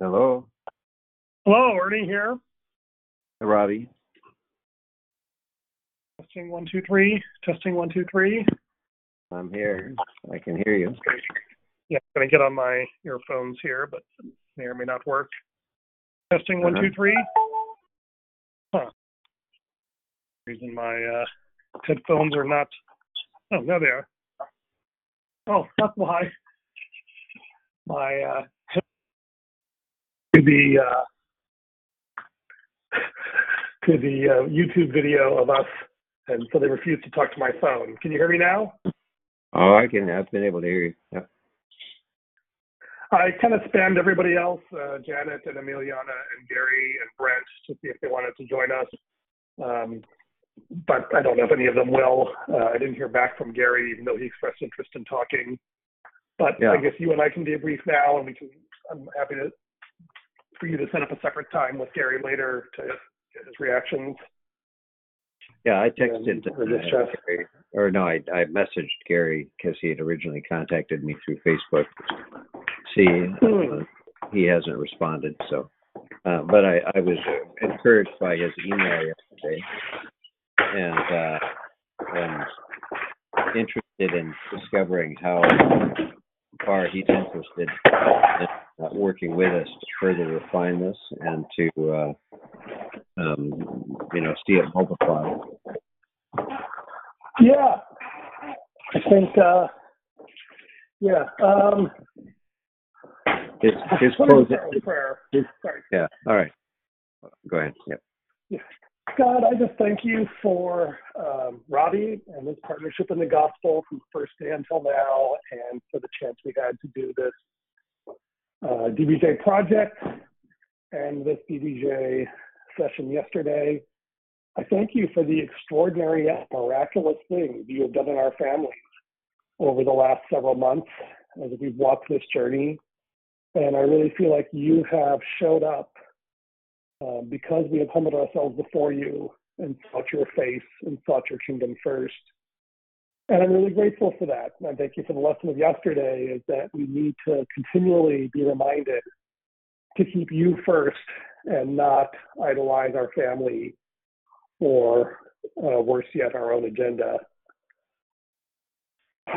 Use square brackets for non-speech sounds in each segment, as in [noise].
Hello, Hello, Ernie here. Hey, Robbie. Testing one, two, three. Testing one, two, three. I'm here. I can hear you. Yeah, I'm gonna get on my earphones here, but may or may not work. Testing one, Uh-huh. two, three. Huh. Reason my uh, headphones are not. Oh, no, they are. Oh, that's why. My uh, to the uh, [laughs] to the uh, YouTube video of us, and so they refused to talk to my phone. Can you hear me now? Oh, I can. I've been able to hear you. Yeah. I kind of spammed everybody else, uh, Janet and Emiliana and Gary and Brent, to see if they wanted to join us. Um, but I don't know if any of them will. Uh, I didn't hear back from Gary, even though he expressed interest in talking. But Yeah. I guess you and I can debrief now, and we can. I'm happy to for you to set up a separate time with Gary later to get his reactions. Yeah, I texted or uh. Gary, or no, I I messaged Gary because he had originally contacted me through Facebook. See, uh, he hasn't responded. So, uh, but I I was encouraged by his email yesterday, and uh, and interested in discovering how far he's interested in uh, working with us to further refine this and to uh, um, you know see it multiply. Yeah, I think. Uh, yeah. Um, His his let me close. start with prayer. his- Sorry. Yeah. All right. Go ahead. Yep. God, I just thank you for um, Robbie and his partnership in the gospel from the first day until now, and for the chance we had to do this uh, DBJ project and this DBJ session yesterday. I thank you for the extraordinary and miraculous things you have done in our families over the last several months as we've walked this journey. And I really feel like you have showed up uh, because we have humbled ourselves before you and sought your face and sought your kingdom first. And I'm really grateful for that. And I thank you for the lesson of yesterday is that we need to continually be reminded to keep you first and not idolize our family or uh, worse yet, our own agenda. [sighs]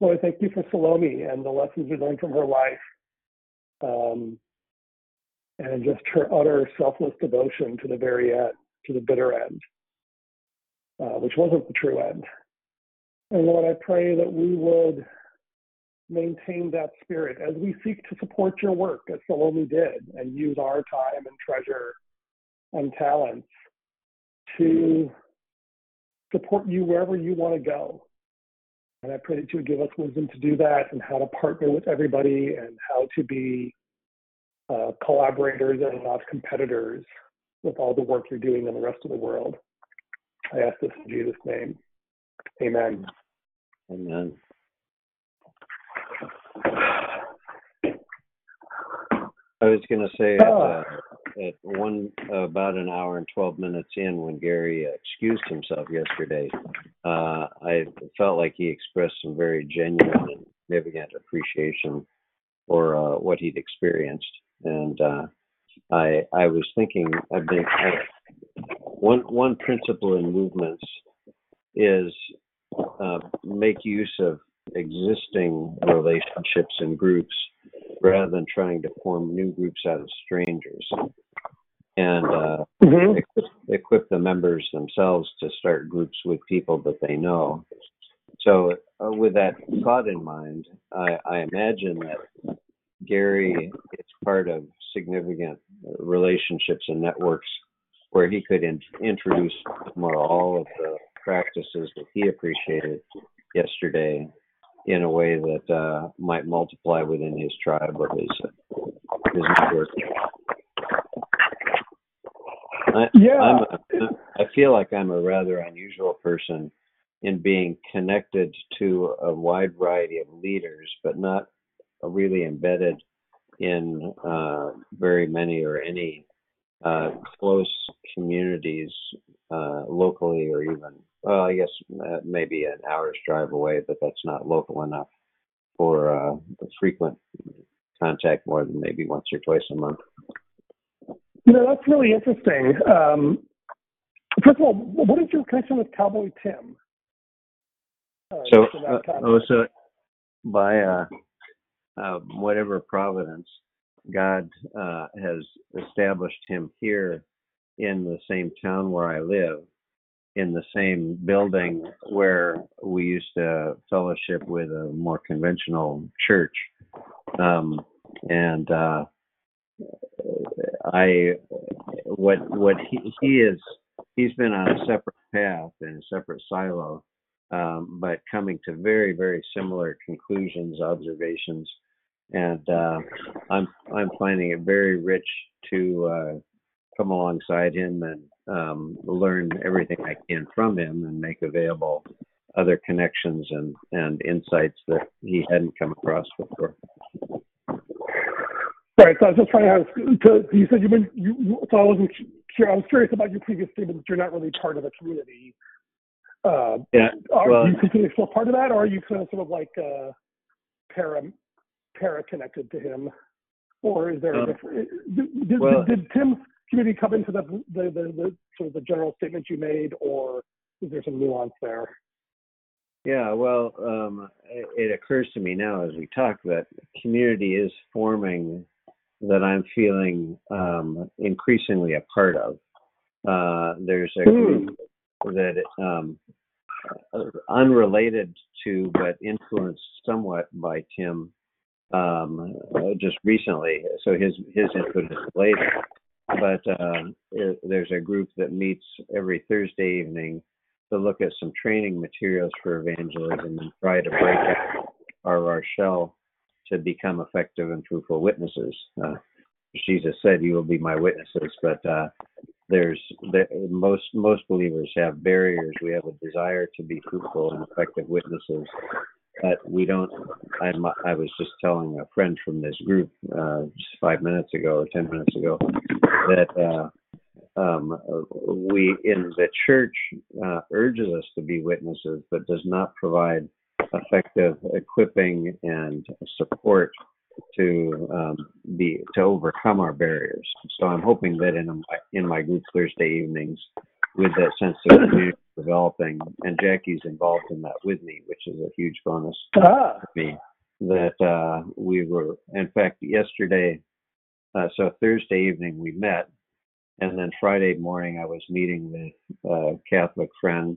Lord, thank you for Salome and the lessons we learned from her life. Um, and just her utter selfless devotion to the very end, to the bitter end, uh, which wasn't the true end. And Lord, I pray that we would maintain that spirit as we seek to support your work, as Salome did, and use our time and treasure and talents to support you wherever you want to go. And I pray that you would give us wisdom to do that and how to partner with everybody and how to be uh, collaborators and not competitors with all the work you're doing in the rest of the world. I ask this in Jesus' name. Amen. Amen. I was going to say at, uh, at one about an hour and twelve minutes in, when Gary uh, excused himself yesterday, uh, I felt like he expressed some very genuine and significant appreciation for uh, what he'd experienced, and uh, I I was thinking I've been I, one one principle in movements is uh, make use of existing relationships and groups rather than trying to form new groups out of strangers and uh, Mm-hmm. equip, equip the members themselves to start groups with people that they know. So, uh, with that thought in mind, I, I imagine that Gary is part of significant relationships and networks where he could in, introduce more all of the practices that he appreciated yesterday in a way that uh, might multiply within his tribe or his his network. I, Yeah. I'm a, I feel like I'm a rather unusual person in being connected to a wide variety of leaders, but not really embedded in uh, very many or any uh, close communities uh, locally or even, well, I guess uh, maybe an hour's drive away, but that's not local enough for uh, frequent contact more than maybe once or twice a month. You know, that's really interesting. Um, first of all, what is your connection with Cowboy Tim? Uh, so, uh, oh, so by uh, uh, whatever providence, God uh, has established him here in the same town where I live, in the same building where we used to fellowship with a more conventional church. Um, and uh, I, what what he, he is, he's been on a separate path in a separate silo, um, but coming to very very similar conclusions, observations, and uh, I'm I'm finding it very rich to uh, come alongside him and um, learn everything I can from him and make available other connections and, and insights that he hadn't come across before. Right. So I was just trying to ask. To, you said you've been. You, so I wasn't. I was curious about your previous statement that you're not really part of the community. Uh, yeah. Are well, you consider yourself part of that, or are you kind of sort of like uh, para para connected to him, or is there um, a different? Did, did, well, did Tim community come into the, the, the, the sort of the general statement you made, or is there some nuance there? Yeah, well, um, it occurs to me now as we talk that community is forming that I'm feeling um, increasingly a part of. Uh, there's a group mm. that um, unrelated to but influenced somewhat by Tim um, just recently. So his his input is later but uh, there's a group that meets every Thursday evening to look at some training materials for evangelism and try to break out our, our shell to become effective and truthful witnesses. Uh, Jesus said, "You will be my witnesses," but uh, there's the, most most believers have barriers. We have a desire to be fruitful and effective witnesses, but we don't. I'm, I was just telling a friend from this group uh, just five minutes ago or ten minutes ago that uh, um, we in the church uh, urges us to be witnesses, but does not provide effective equipping and support to um, be to overcome our barriers. So I'm hoping that in a, in my group Thursday evenings, with that sense of community developing, and Jackie's involved in that with me, which is a huge bonus ah. for me. That uh, we were, in fact, yesterday. Uh, so Thursday evening we met, and then Friday morning I was meeting with a Catholic friend,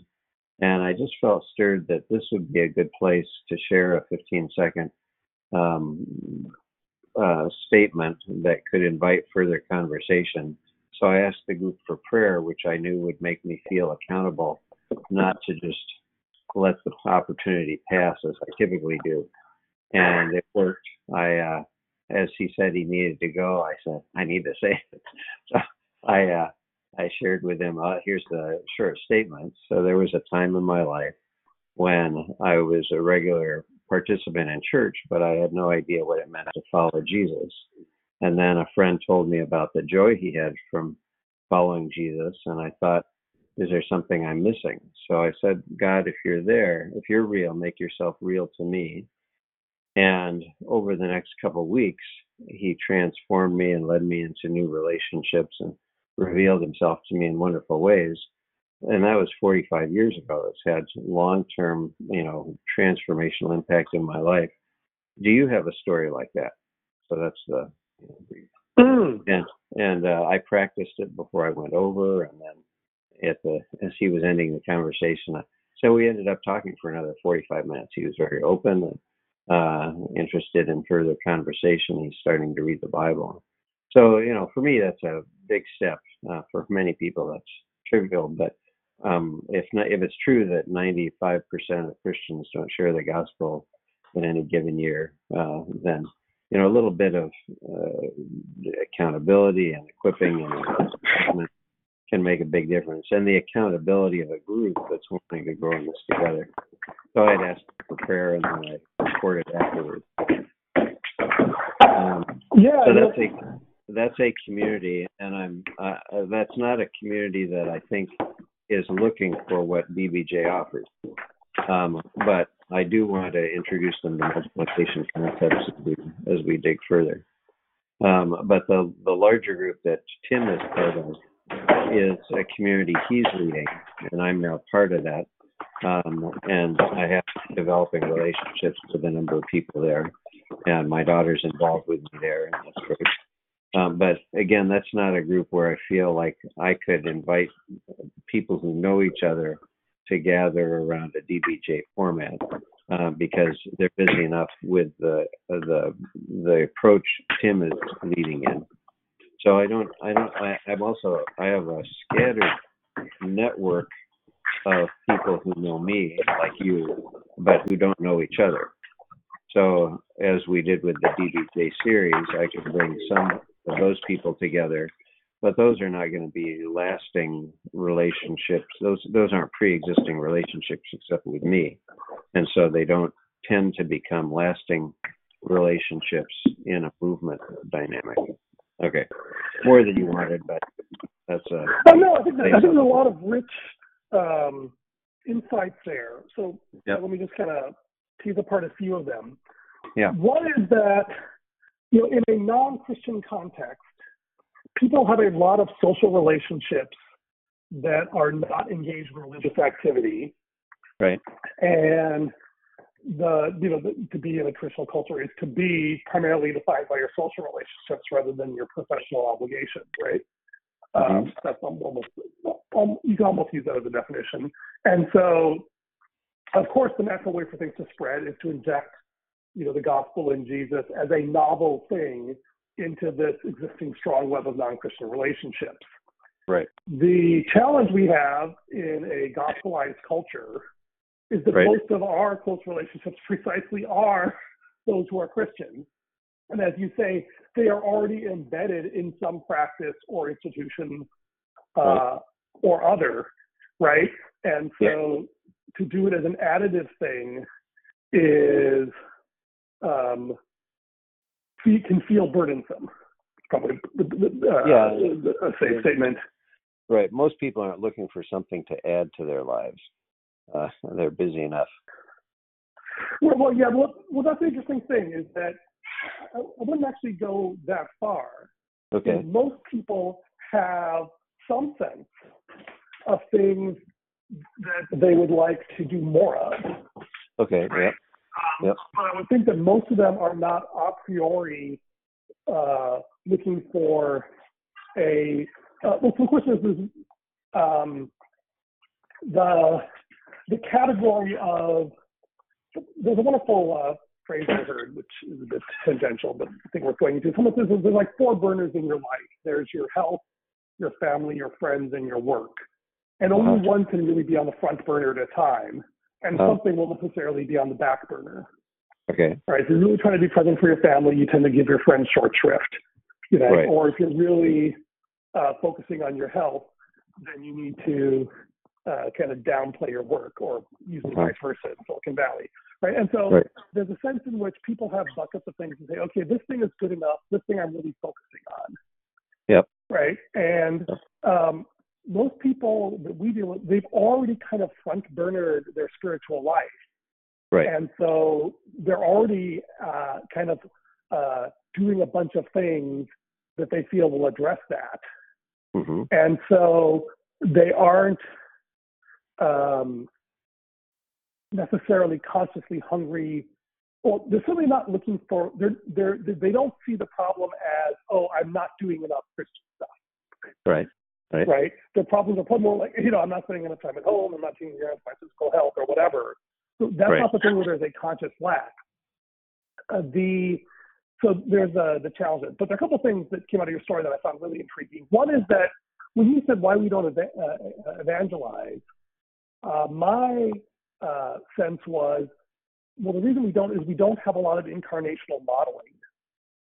and I just felt stirred that this would be a good place to share a 15 second um, uh, statement that could invite further conversation. So I asked the group for prayer, which I knew would make me feel accountable, not to just let the opportunity pass as I typically do. And it worked. I, uh, as he said he needed to go, I said, I need to say it. So I, uh, I shared with him, uh, here's the short statement. So there was a time in my life when I was a regular participant in church, but I had no idea what it meant to follow Jesus. And then a friend told me about the joy he had from following Jesus, and I thought, is there something I'm missing? So I said, God, if you're there, if you're real, make yourself real to me. And over the next couple of weeks, he transformed me and led me into new relationships and revealed himself to me in wonderful ways and that was 45 years ago. It's had long-term, you know, transformational impact in my life. Do you have a story like that? So that's the, mm. and and uh, I practiced it before I went over, and then at the as he was ending the conversation, so we ended up talking for another 45 minutes. He was very open and uh, interested in further conversation. He's starting to read the Bible. So you know, for me, that's a big step. Uh, for many people, that's trivial, but um, if not, if it's true that 95% of Christians don't share the gospel in any given year, uh, then you know a little bit of uh, accountability and equipping and can make a big difference, and the accountability of a group that's wanting to grow in this together. So I'd asked for prayer, and then I recorded afterwards. Um, yeah, so that's a that's a community, and I'm uh, that's not a community that I think is looking for what DBJ offers. Um, but I do want to introduce them to multiplication concepts as we, as we dig further. Um, but the, the larger group that Tim is part of is a community he's leading, and I'm now part of that. Um, and I have developing relationships with a number of people there, and my daughter's involved with me there, and that's great. Um, but again, that's not a group where I feel like I could invite people who know each other to gather around a DBJ format uh, because they're busy enough with the the the approach Tim is leading in. So I don't I don't I, I'm also I have a scattered network of people who know me like you, but who don't know each other. So as we did with the DBJ series, I could bring some of those people together, but those are not going to be lasting relationships. Those those aren't pre-existing relationships except with me, and so they don't tend to become lasting relationships in a movement dynamic. Okay, more than you wanted, but that's a. Oh, no, I think, I think there's a lot of rich um, insights there. So Yep. let me just kind of tease apart a few of them. Yeah. One is that, you know, in a non-Christian context, people have a lot of social relationships that are not engaged in religious activity. Right. And the, you know, the, to be in a traditional culture is to be primarily defined by your social relationships rather than your professional obligations, right? Um, that's almost, um, you can almost use that as a definition. And so, of course, the natural way for things to spread is to inject, you know, the gospel in Jesus as a novel thing into this existing strong web of non-Christian relationships. Right. The challenge we have in a gospelized culture is that Right. most of our close relationships precisely are those who are Christians. And as you say, they are already embedded in some practice or institution uh, Right. or other, right? And so to do it as an additive thing is um, can feel burdensome. Probably uh, Yeah. a safe statement. Right. Most people aren't looking for something to add to their lives. Uh, they're busy enough. Well, well, yeah. Well, well, that's the interesting thing is that I, I wouldn't actually go that far. Okay. Most people have some sense of things that they would like to do more of. Okay. Right. Yep. Um, Yep. But I would think that most of them are not a priori uh, looking for a. Uh, well, the question is, is um, the the category of. There's a wonderful uh, phrase I heard, which is a bit tangential, but I think we're going into. Someone says there's like four burners in your life. There's your health, your family, your friends, and your work. And only Uh-huh. one can really be on the front burner at a time, and Oh. something will necessarily be on the back burner. Okay. Right? If you're really trying to be present for your family, you tend to give your friends short shrift. You know, Right. or if you're really uh, focusing on your health, then you need to uh, kind of downplay your work, or usually vice versa in Silicon Valley. Right? And so Right. there's a sense in which people have buckets of things and say, okay, this thing is good enough. This thing I'm really focusing on. Yep. Right. And um, most people that we deal with, they've already kind of front burnered their spiritual life. Right. And so they're already uh, kind of uh, doing a bunch of things that they feel will address that. hmm And so they aren't um, necessarily consciously hungry. Well, they're certainly not looking for. They're they're they don't see the problem as oh I'm not doing enough Christian stuff, Right. Right. right? Their problems are probably more like you know I'm not spending enough time at home. I'm not taking care of my physical health or whatever. So that's Right. not the thing where there's a conscious lack. Uh, the so there's uh, the challenges, but there are a couple of things that came out of your story that I found really intriguing. One is that when you said why we don't eva- uh, evangelize, uh, my uh, sense was, well, the reason we don't is we don't have a lot of incarnational modeling.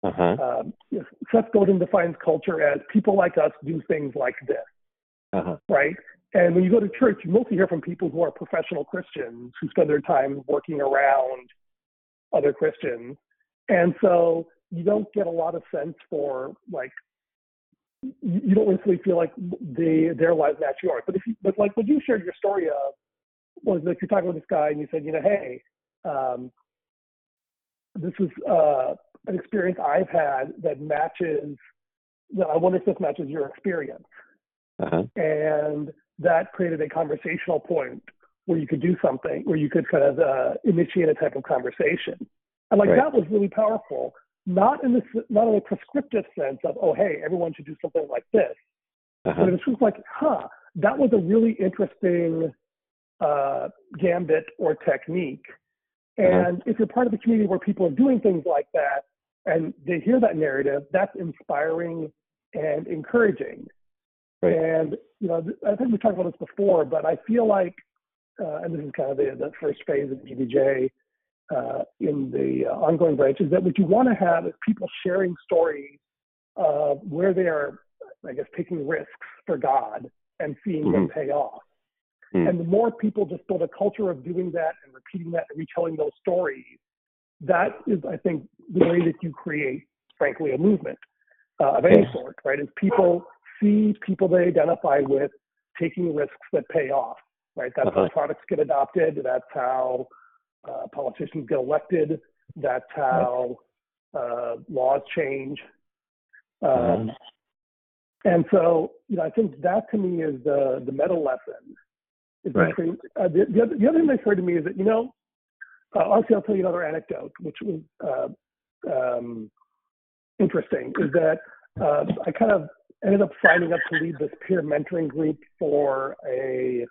Uh huh. Um, Seth Godin defines culture as people like us do things like this, Uh huh. right? And when you go to church, you mostly hear from people who are professional Christians who spend their time working around other Christians. And so you don't get a lot of sense for like you don't necessarily feel like they their lives match yours. But if you but like what you shared your story of was like you're talking with this guy and you said, you know, hey, um, this is uh, an experience I've had that matches. I wonder if this matches your experience. Uh-huh. And that created a conversational point where you could do something, where you could kind of uh, initiate a type of conversation. And like Right. that was really powerful, not in this, not in a prescriptive sense of, oh, hey, everyone should do something like this. Uh-huh. But it's just like, huh, that was a really interesting uh, gambit or technique. Uh-huh. And if you're part of a community where people are doing things like that and they hear that narrative, that's inspiring and encouraging. Right. And, you know, I think we talked about this before, but I feel like, uh, and this is kind of the, the first phase of DBJ uh, in the uh, ongoing branch, is that what you want to have is people sharing stories of where they are, I guess, taking risks for God and seeing them pay off. Mm. And the more people just build a culture of doing that and repeating that and retelling those stories, that is, I think, the way that you create, frankly, a movement uh, of any Yeah. sort, right? Is people see people they identify with taking risks that pay off, right? That's how Uh-huh. products get adopted. That's how uh, politicians get elected. That's how uh, laws change. Um, and so, you know, I think that to me is the the meta lesson. Right. between, uh, the, the, other, the other thing that occurred to me is that, you know, uh, honestly, I'll tell you another anecdote, which was uh, um, interesting, is that uh, I kind of ended up signing up to lead this peer mentoring group for a,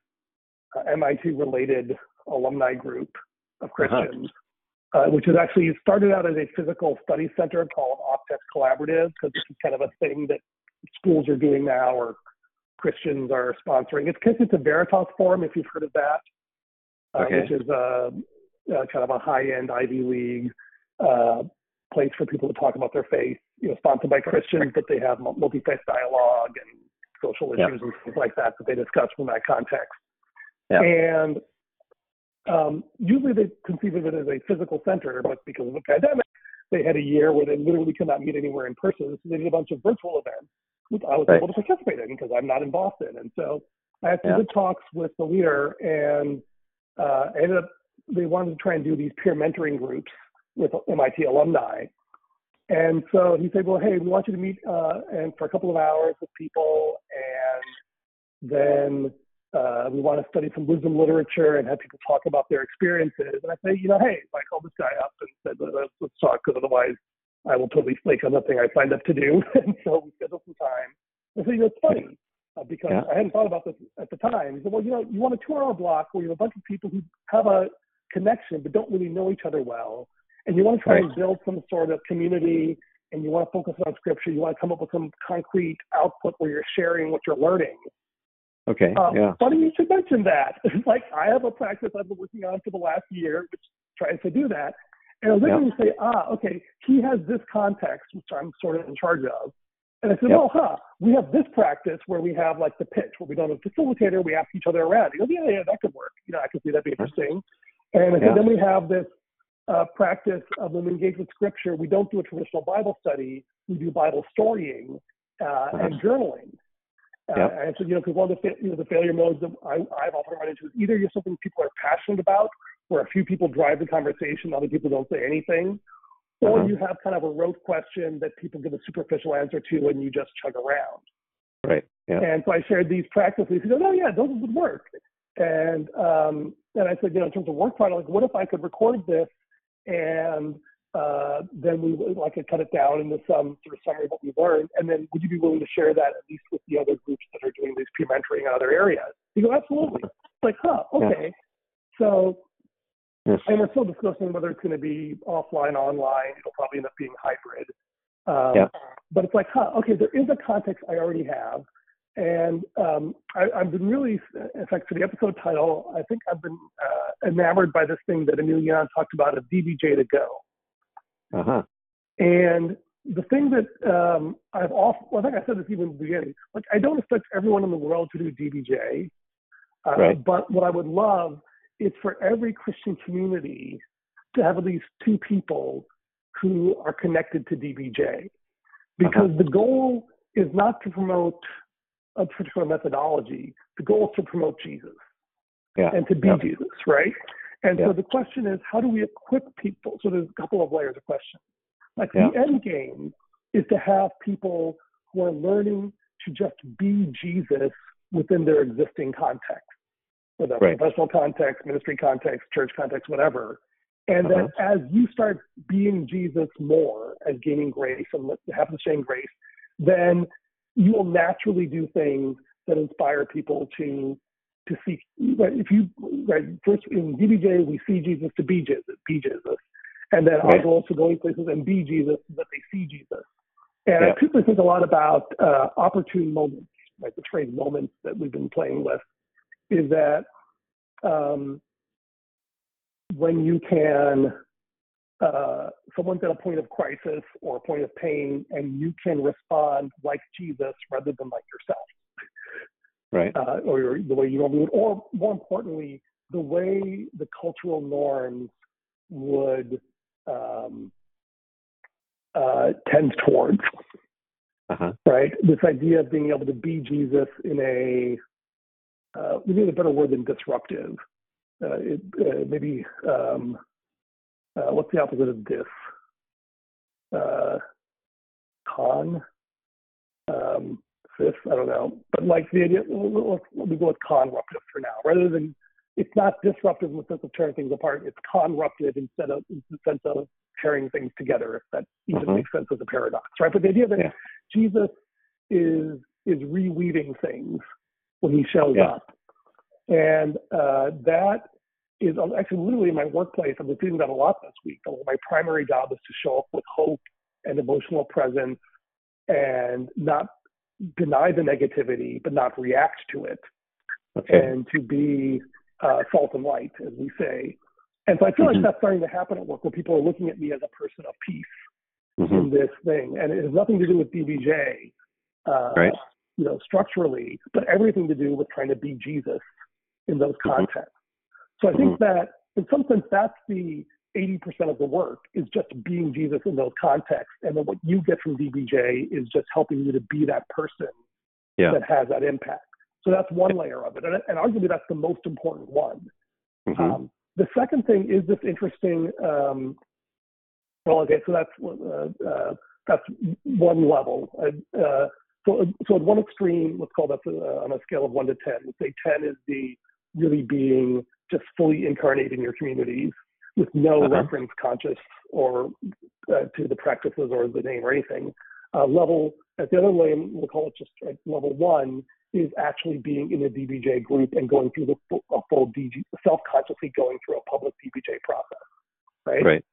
MIT related alumni group of Christians, uh, which is actually started out as a physical study center called Octet Collaborative, because this is kind of a thing that schools are doing now or Christians are sponsoring. It's because it's a Veritas Forum, if you've heard of that, uh, Okay. which is a, uh, kind of a high-end Ivy League uh, place for people to talk about their faith. You know, sponsored by Christians, but they have multi-faith dialogue and social Yeah. issues and things like that that they discuss in that context. Yeah. And um, usually they conceive of it as a physical center, but because of the pandemic, they had a year where they literally could not meet anywhere in person. So they did a bunch of virtual events, which I was Right. able to participate in because I'm not in Boston. And so I had some Yeah. good talks with the leader and uh, I ended up, they wanted to try and do these peer mentoring groups with MIT alumni. And so he said, well, hey, we want you to meet uh, and for a couple of hours with people and then uh, we want to study some wisdom literature and have people talk about their experiences. And I say, you know, hey, I called this guy up and said, let's, let's talk because otherwise I will totally flake on the thing I signed up to do. [laughs] and so we scheduled some time. I said, you know, it's funny uh, because Yeah. I hadn't thought about this at the time. He said, well, you know, you want a two-hour block where you have a bunch of people who have a connection but don't really know each other well, and you want to try Right. and build some sort of community, and you want to focus on scripture. You want to come up with some concrete output where you're sharing what you're learning. Okay. Um, yeah. Funny you should mention that. It's [laughs] like I have a practice I've been working on for the last year, which tries to do that. And I was looking to say, ah, okay, he has this context, which I'm sort of in charge of. And I said, Yep. well, huh, we have this practice where we have like the pitch, where we don't have a facilitator, we ask each other around. He goes, yeah, yeah, that could work. You know, I could see that be interesting. And I said, Yeah. then we have this uh, practice of when we engage with scripture, we don't do a traditional Bible study, we do Bible storying uh, and journaling. Uh, Yep. And so, you know, because one of the, you know, the failure modes that I, I've often run into is either you're something people are passionate about, where a few people drive the conversation, other people don't say anything, or Uh-huh. you have kind of a rote question that people give a superficial answer to and you just chug around. Right. Yeah. And so I shared these practices. He goes, oh yeah, those would work. And um, and I said, you know, in terms of work product, like what if I could record this and uh, then we would- I could cut it down into some sort of summary of what we learned, and then would you be willing to share that at least with the other groups that are doing these peer mentoring in other areas? You go, absolutely. It's like, huh, Yeah. okay. So Yes. and we're still discussing whether it's going to be offline, online. It'll probably end up being hybrid. Um, Yeah. But it's like, huh, okay, there is a context I already have. And um, I, I've been really, in fact, for the episode title, I think I've been uh, enamored by this thing that Emiliana talked about of DBJ to go. Uh huh. And the thing that um, I've off, well, I think I said this even in the beginning, like I don't expect everyone in the world to do DBJ, uh, Right. but what I would love is for every Christian community to have at least two people who are connected to DBJ, because the goal is not to promote a particular methodology. The goal is to promote Jesus Yeah. and to be Yeah. Jesus, right? And Yeah. so the question is, how do we equip people? So there's a couple of layers of questions. Like Yeah. the end game is to have people who are learning to just be Jesus within their existing context, whether that's Right. professional context, ministry context, church context, whatever. And Uh-huh. that as you start being Jesus more and gaining grace and have the same grace, then you will naturally do things that inspire people to to see Right, if you right first in DBJ we see Jesus to be Jesus, be Jesus, and then Right. goal is to places and be Jesus that they see Jesus. And Yeah. I typically think a lot about uh, opportune moments, like the phrase moments that we've been playing with, is that um, when you can, uh, someone's at a point of crisis or a point of pain, and you can respond like Jesus rather than like yourself, Right. uh, or the way you normally would, or more importantly, the way the cultural norms would um, uh, tend towards Uh-huh. right? This idea of being able to be Jesus in a uh, we need a better word than disruptive. Uh, it, uh, maybe um, uh, what's the opposite of dis? Uh, con, um, cis, I don't know. But like the idea, let's, let me go with conruptive for now, rather than it's not disruptive in the sense of tearing things apart. It's conruptive instead of in the sense of tearing things together. If that even Mhm. makes sense as a paradox, right? But the idea that Yeah. Jesus is is reweaving things when he shows Yeah. up, and uh, that is actually literally in my workplace. I've been doing that a lot this week. My primary job is to show up with hope and emotional presence, and not deny the negativity, but not react to it Okay. and to be uh, salt and light, as we say. And so I feel Mhm. like that's starting to happen at work where people are looking at me as a person of peace Mhm. in this thing. And it has nothing to do with DBJ, uh, Right. you know, structurally, but everything to do with trying to be Jesus in those Mhm. contexts. So I think Mhm. that in some sense, that's the 80% of the work is just being Jesus in those contexts. And then what you get from DBJ is just helping you to be that person Yeah. that has that impact. So that's one layer of it. And, and arguably that's the most important one. Mhm. Um, the second thing is this interesting. Um, well, okay, so that's uh, uh, that's one level. Uh, uh, so, so at one extreme, let's call that uh, on a scale of one to ten. Let's say ten is the really being just fully incarnate in your communities with no Uh-huh. reference, conscious or uh, to the practices or the name or anything. Uh, level at the other level, we'll call it just uh, level one is actually being in a DBJ group and going through the full, a full DG, self-consciously going through a public DBJ process, right? Right.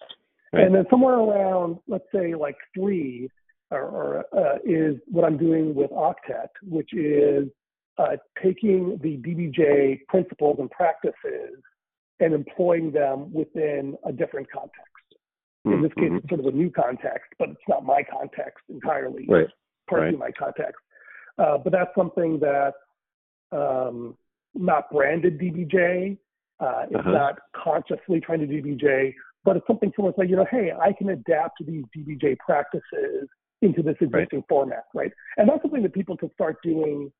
Right. And then somewhere around, let's say like three, or, or uh, is what I'm doing with Octet, which is uh, taking the DBJ principles and practices and employing them within a different context. In this case, Mhm. it's sort of a new context, but it's not my context entirely Right. partly Right. my context. Uh, but that's something that um, not branded DBJ. Uh, it's Uh-huh. not consciously trying to DBJ, but it's something someone say, you know, hey, I can adapt to these DBJ practices into this existing format, right? And that's something that people can start doing.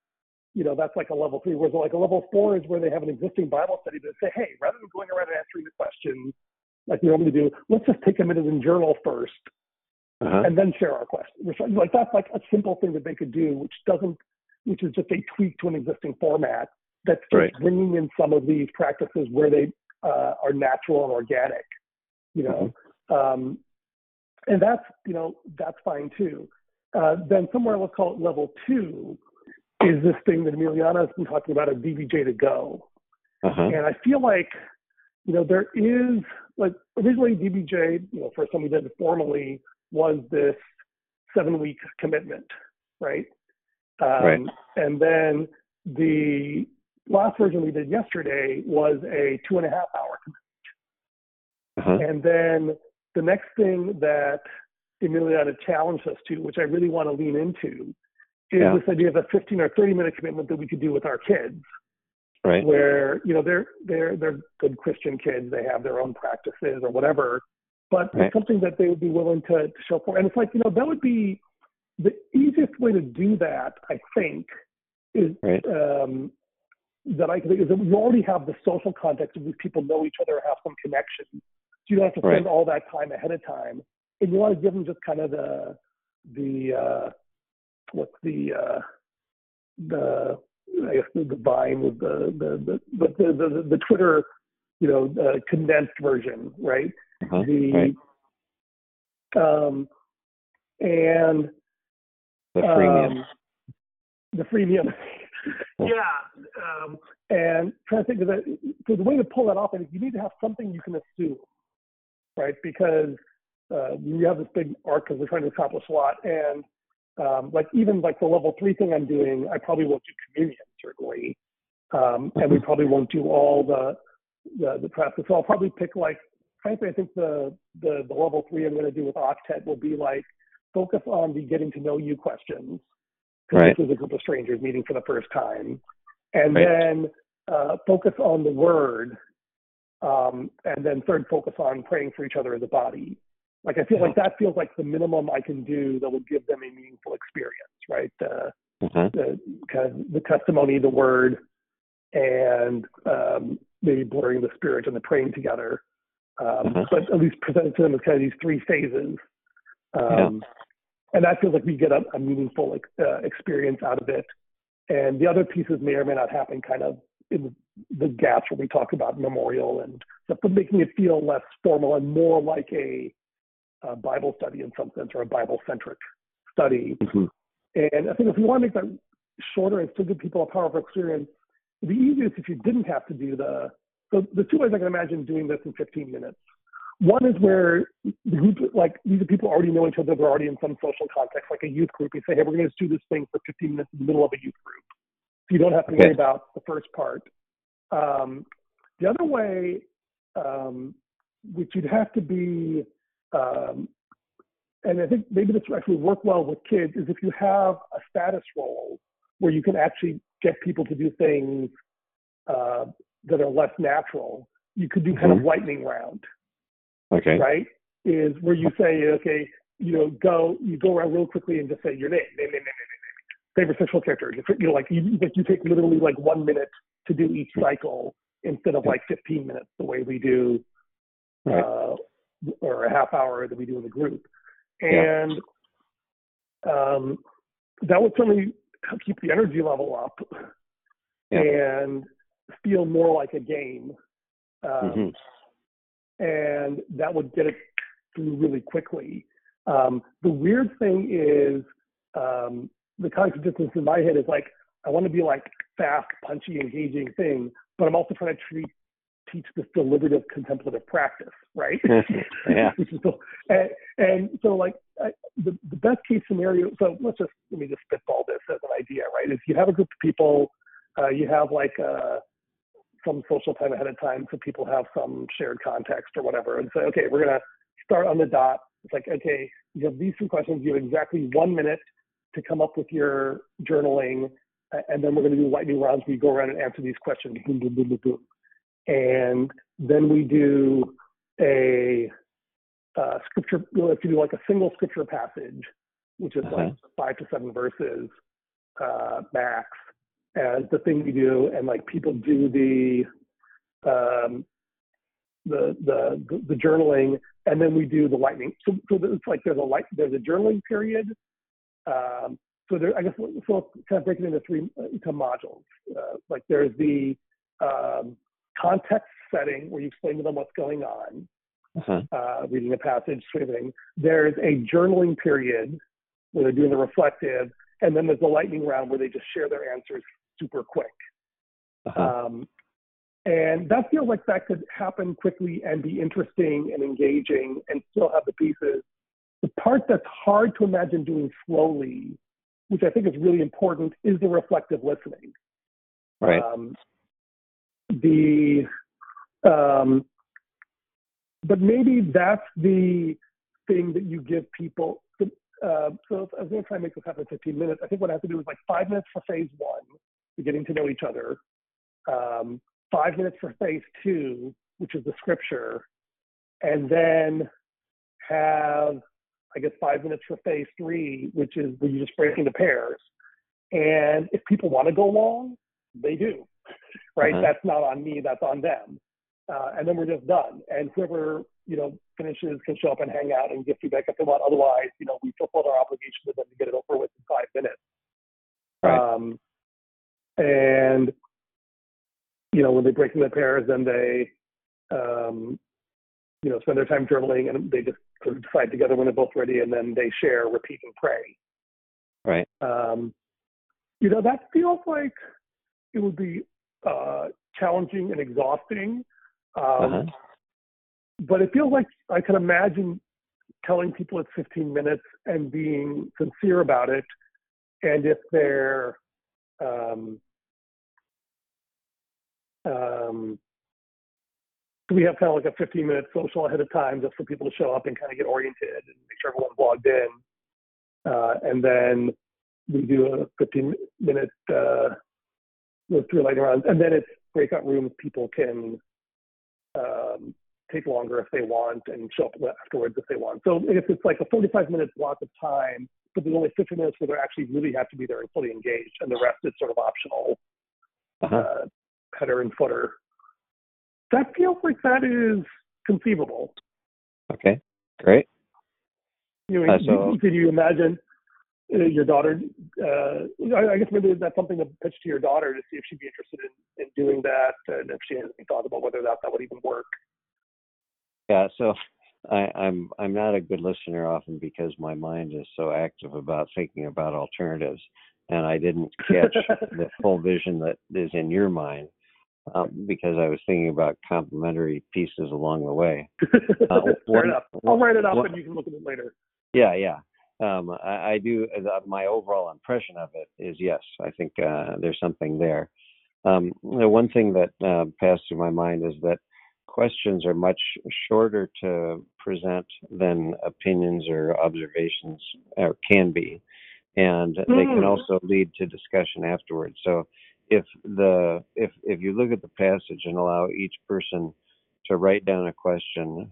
You know, that's like a level three. Whereas like a level four is where they have an existing Bible study, but say, hey, rather than going around and answering the questions like we normally do, let's just take a minute and journal first Uh-huh. and then share our questions. Which, like that's like a simple thing that they could do, which doesn't, which is just a tweak to an existing format that's just Right. bringing in some of these practices where they uh, are natural and organic, you know. Um, and that's you know that's fine too. Uh, then somewhere let's call it level two is this thing that Emiliana has been talking about of DBJ to go. Uh-huh. And I feel like, you know, there is like originally DBJ, you know, first time we did it formally was this seven week commitment, right? Um, Right. And then the last version we did yesterday was a two and a half hour Uh-huh. and then the next thing that Emiliana challenged us to, which I really want to lean into, is Yeah. this idea of a 15 or 30 minute commitment that we could do with our kids, Right. where you know they're they're they're good Christian kids, they have their own practices or whatever, but Right. it's something that they would be willing to, to show for. And it's like you know that would be the easiest way to do that, I think, is Right. um, that I think is that we already have the social context of these people know each other, have some connection. So you don't have to spend Right. all that time ahead of time, and you want to give them just kind of the the uh, what's the uh, the I guess the, the Vine with the the the the, the, the, the Twitter you know uh, condensed version, right? Uh-huh. The Right. um, and The freemium. um, the freemium. yeah. Um, and trying to think of that. So the way to pull that off, I think you need to have something you can assume, right? Because uh, you have this big arc because we're trying to accomplish a lot. And um, like even like the level three thing I'm doing, I probably won't do communion certainly, um, and we probably won't do all the the, the practice. So I'll probably pick like frankly, I think the the, the level three I'm going to do with Octet will be like focus on the getting to know you questions because Right. this is a group of strangers meeting for the first time, and Right. then uh, focus on the word, um, and then third focus on praying for each other as a body. Like I feel like that feels like the minimum I can do that would give them a meaningful experience, right? Uh, Uh-huh. the kind of the testimony, the word, and um, maybe blurring the spirit and the praying together. Um, Uh-huh. But at least presented to them as kind of these three phases. Um, And that feels like we get a, a meaningful like, uh, experience out of it. And the other pieces may or may not happen kind of in the gaps where we talk about memorial and stuff, but making it feel less formal and more like a, a Bible study in some sense or a Bible centric study. Mhm. And I think if we want to make that shorter and still give people a powerful experience, it'd be easiest if you didn't have to do the. So the two ways I can imagine doing this in 15 minutes. One is where the group, like these are people already know each other, they're already in some social context, like a youth group. You say, hey, we're going to do this thing for 15 minutes in the middle of a youth group. So you don't have to Okay. worry about the first part. Um, the other way, um, which you'd have to be, um, and I think maybe this would actually work well with kids, is if you have a status role where you can actually get people to do things uh, that are less natural. You could do kind of lightning round, Okay. right? Is where you say, okay, you know, go, you go around real quickly and just say your name, name, name, name, name, name, favorite sexual character. You know, like you, like you take literally like one minute to do each cycle instead of like 15 minutes the way we do, Right. uh, or a half hour that we do in the group. Yeah. And um, that would certainly help keep the energy level up Yeah. and feel more like a game. Um, Mhm. and that would get it through really quickly. Um, the weird thing is um, the cognitive distance in my head is like I want to be like fast, punchy, engaging thing, but I'm also trying to treat, teach this deliberative contemplative practice, right? [laughs] Yeah. [laughs] Is and, and so like I, the the best case scenario. So let's just let me just spitball this as an idea, right? If you have a group of people, uh, you have like uh, some social time ahead of time so people have some shared context or whatever and say, okay, we're going to start on the dot. It's like, okay, you have these three questions. You have exactly one minute to come up with your journaling. And then we're going to do lightning rounds where you go around and answer these questions. Boom, boom, boom, boom, boom. And then we do a uh, scripture, we'll have to do like a single scripture passage, which is like five to seven verses uh, max as the thing we do, and like people do the um, the, the the journaling, and then we do the lightning. So, so it's like there's a light there's a journaling period. Um, so there, I guess so. Kind of break it into three uh, into modules. Uh, like there's the um, context setting where you explain to them what's going on, Uh-huh. uh, reading a passage, swimming. There's a journaling period where they're doing the reflective, and then there's a lightning round where they just share their answers super quick. Uh-huh. Um, and that feels like that could happen quickly and be interesting and engaging and still have the pieces. The part that's hard to imagine doing slowly, which I think is really important, is the reflective listening. Right. Um, the um, but maybe that's the thing that you give people. Uh, so I was going to try and make this happen in 15 minutes. I think what I have to do is like five minutes for phase one, getting to know each other. Um, five minutes for phase two, which is the scripture, and then have I guess five minutes for phase three, which is where you just break into pairs. And if people want to go long, they do. [laughs] right? Uh-huh. That's not on me, that's on them. Uh, and then we're just done. And whoever, you know, finishes can show up and hang out and give feedback if they want. Otherwise, you know, we fulfilled our obligation to them to get it over with in five minutes. Right. Um, and, you know, when they break into pairs, then they, um, you know, spend their time journaling and they just sort of decide together when they're both ready and then they share, repeat, and pray. Right. Um, you know, that feels like it would be uh, challenging and exhausting. Um, Uh-huh. But it feels like I can imagine telling people it's 15 minutes and being sincere about it. And if they're, um, um, we have kind of like a 15 minute social ahead of time just for people to show up and kind of get oriented and make sure everyone's logged in. Uh, and then we do a 15 minute uh, those three lightning rounds, and then it's breakout rooms. People can um, take longer if they want and show up afterwards if they want. So if it's like a 45 minute block of time, but there's only 50 minutes where they actually really have to be there and fully engaged, and the rest is sort of optional Uh-huh. uh, header and footer. That feels like that is conceivable. Okay. Great. You know, Uh, so- can you imagine your daughter? Uh, I, I guess maybe that's something to pitch to your daughter to see if she'd be interested in, in doing that, and if she has any thought about whether that that would even work. Yeah. So I, I'm I'm not a good listener often because my mind is so active about thinking about alternatives, and I didn't catch [laughs] the full vision that is in your mind um, because I was thinking about complementary pieces along the way. [laughs] Uh, Fair one- enough. I'll write it up one- and you can look at it later. Yeah, yeah. Um, I, I do. uh, My overall impression of it is yes. I think uh, there's something there. Um, the one thing that uh, passed through my mind is that questions are much shorter to present than opinions or observations or can be, and they can Hmm. also lead to discussion afterwards. So if the if if you look at the passage and allow each person to write down a question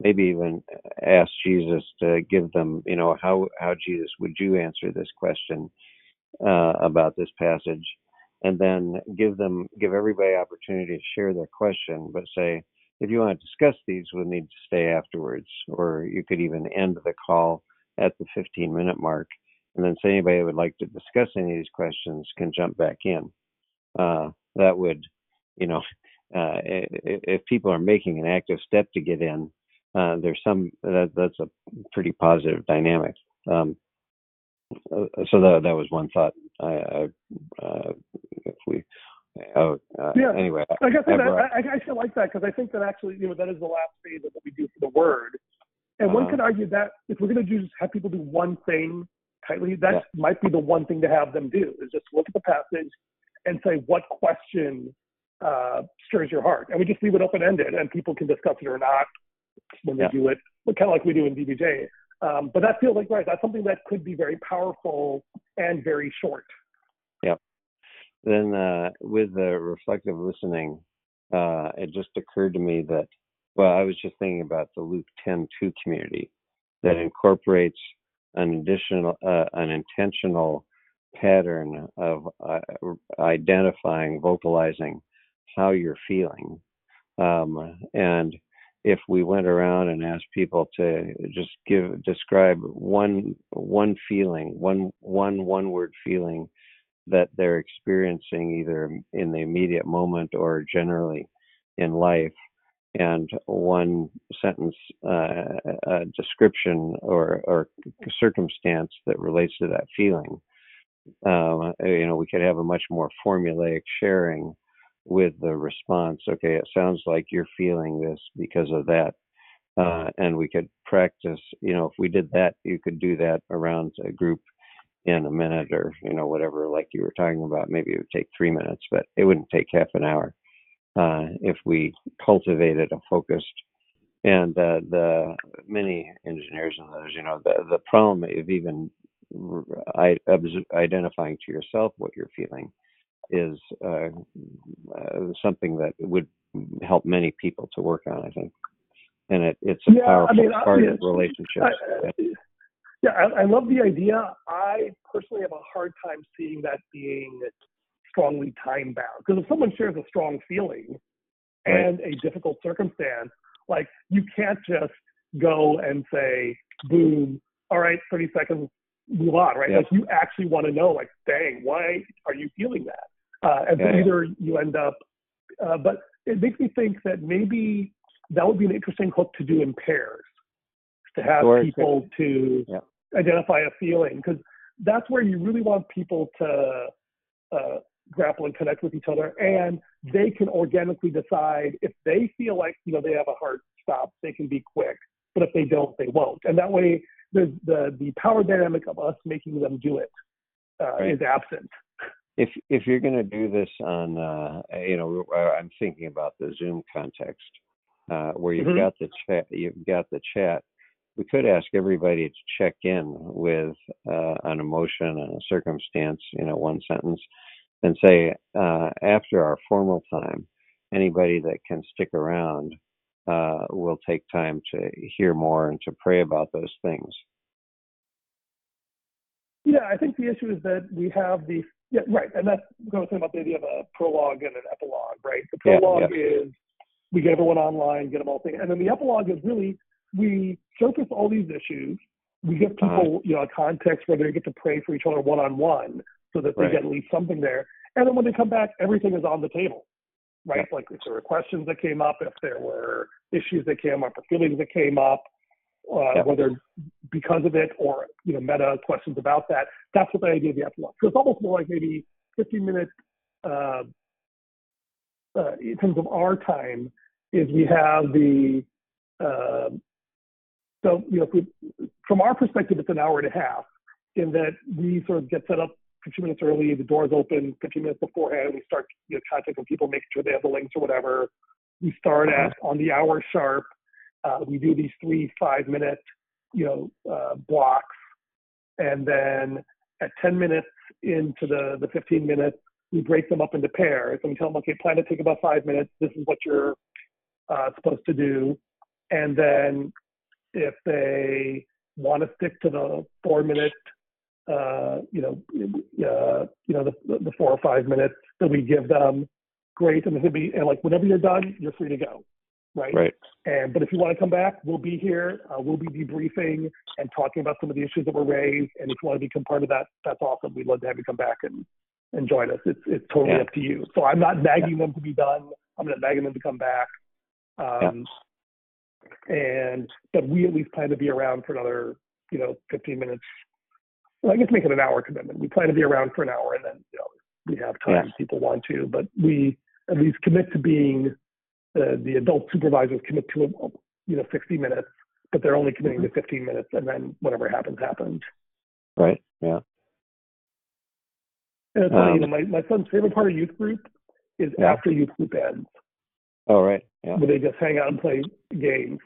maybe even ask Jesus to give them, you know, how how Jesus would you answer this question uh, about this passage, and then give them give everybody opportunity to share their question, but say if you want to discuss these, we'll need to stay afterwards, or you could even end the call at the 15 minute mark, and then say anybody who would like to discuss any of these questions can jump back in. Uh, that would, you know, [laughs] uh, if people are making an active step to get in, uh, there's some that that's a pretty positive dynamic. Um, uh, so that that was one thought. I, I uh, if we, oh, uh, Yeah. anyway, Like I said, I I, I actually like that because I think that actually, you know, that is the last phase of what we do for the word. And one Uh-huh. could argue that if we're going to just have people do one thing tightly, that Yeah. might be the one thing to have them do is just look at the passage and say what question uh, stirs your heart, and we just leave it open ended, and people can discuss it or not when they Yeah. do it, kind of like we do in DBJ. Um, but that feels like right. That's something that could be very powerful and very short. then uh, with the reflective listening, uh, it just occurred to me that, well, I was just thinking about the Luke 10 2 community that incorporates an additional, uh, an intentional pattern of uh, identifying, vocalizing how you're feeling. Um, and if we went around and asked people to just give describe one one feeling, one one one word feeling that they're experiencing either in the immediate moment or generally in life and one sentence uh, description or, or circumstance that relates to that feeling. Um, you know we could have a much more formulaic sharing with the response okay it sounds like you're feeling this because of that uh, and we could practice you know if we did that you could do that around a group in a minute or you know whatever like you were talking about maybe it would take three minutes but it wouldn't take half an hour uh, if we cultivated a focused and uh, the many engineers and others you know the the problem of even I, identifying to yourself what you're feeling is uh, uh, something that would help many people to work on I think and it, it's a Yeah, I powerful mean, I- part yeah, of relationships I- yeah, I, I love the idea. I personally have a hard time seeing that being strongly time bound. Because if someone shares a strong feeling Right. and a difficult circumstance, like you can't just go and say, boom, all right, 30 seconds, move on, right? Like you actually want to know, like, dang, why are you feeling that? Uh, and so Yeah, yeah. either you end up, uh, but it makes me think that maybe that would be an interesting hook to do in pairs, to have it people to Yeah. identify a feeling, because that's where you really want people to uh, grapple and connect with each other, and they can organically decide if they feel like you know they have a hard stop, they can be quick, but if they don't, they won't, and that way there's the the power dynamic of us making them do it uh, Right. is absent. If if you're going to do this on uh you know uh, i'm thinking about the zoom context uh where you've Mhm. got the chat you've got the chat we could ask everybody to check in with uh an emotion and a circumstance you know one sentence and say uh after our formal time anybody that can stick around uh will take time to hear more and to pray about those things Yeah, I think the issue is that we have the yeah right, and that's what I was saying about the idea of a prologue and an epilogue, right? The Yeah, prologue is we get everyone online, get them all thing, and then the epilogue is really we surface all these issues. We give Uh-huh. people you know a context where they get to pray for each other one on one, so that they Right. get at least something there. And then when they come back, everything is on the table, right? Like if there were questions that came up, if there were issues that came up, or feelings that came up, uh, Yeah. whether because of it or you know meta questions about that. That's what the idea of the epilogue. So it's almost more like maybe 15 minutes uh, uh, in terms of our time is we have the uh, so you know if we, from our perspective it's an hour and a half in that we sort of get set up 15 minutes early, the doors open 15 minutes beforehand, we start you know contacting people, making sure they have the links or whatever. We start Uh-huh. at on the hour sharp. Uh, we do these three five minute you know uh, blocks, and then at 10 minutes into the the 15 minutes, we break them up into pairs and we tell them, okay, plan to take about five minutes. This is what you're uh, supposed to do, and then if they want to stick to the four minute, uh, you know, uh, you know the, the four or five minutes that we give them, great. And it be and like whenever you're done, you're free to go, right? right And but if you want to come back, we'll be here. Uh, we'll be debriefing and talking about some of the issues that were raised. And if you want to become part of that, that's awesome. We'd love to have you come back and and join us. It's it's totally Yeah. up to you. So I'm not nagging them to be done. I'm not nagging them to come back. Um, And but we at least plan to be around for another, you know, 15 minutes. Well, I guess make it an hour commitment. We plan to be around for an hour, and then you know we have time Yeah. if people want to. But we at least commit to being uh, the adult supervisors commit to you know 60 minutes, but they're only committing Mm-hmm. to 15 minutes, and then whatever happens happens. right yeah And it's funny, you Um, know, my, my son's favorite part of youth group is Yeah. after youth group ends, oh right yeah where they just hang out and play games.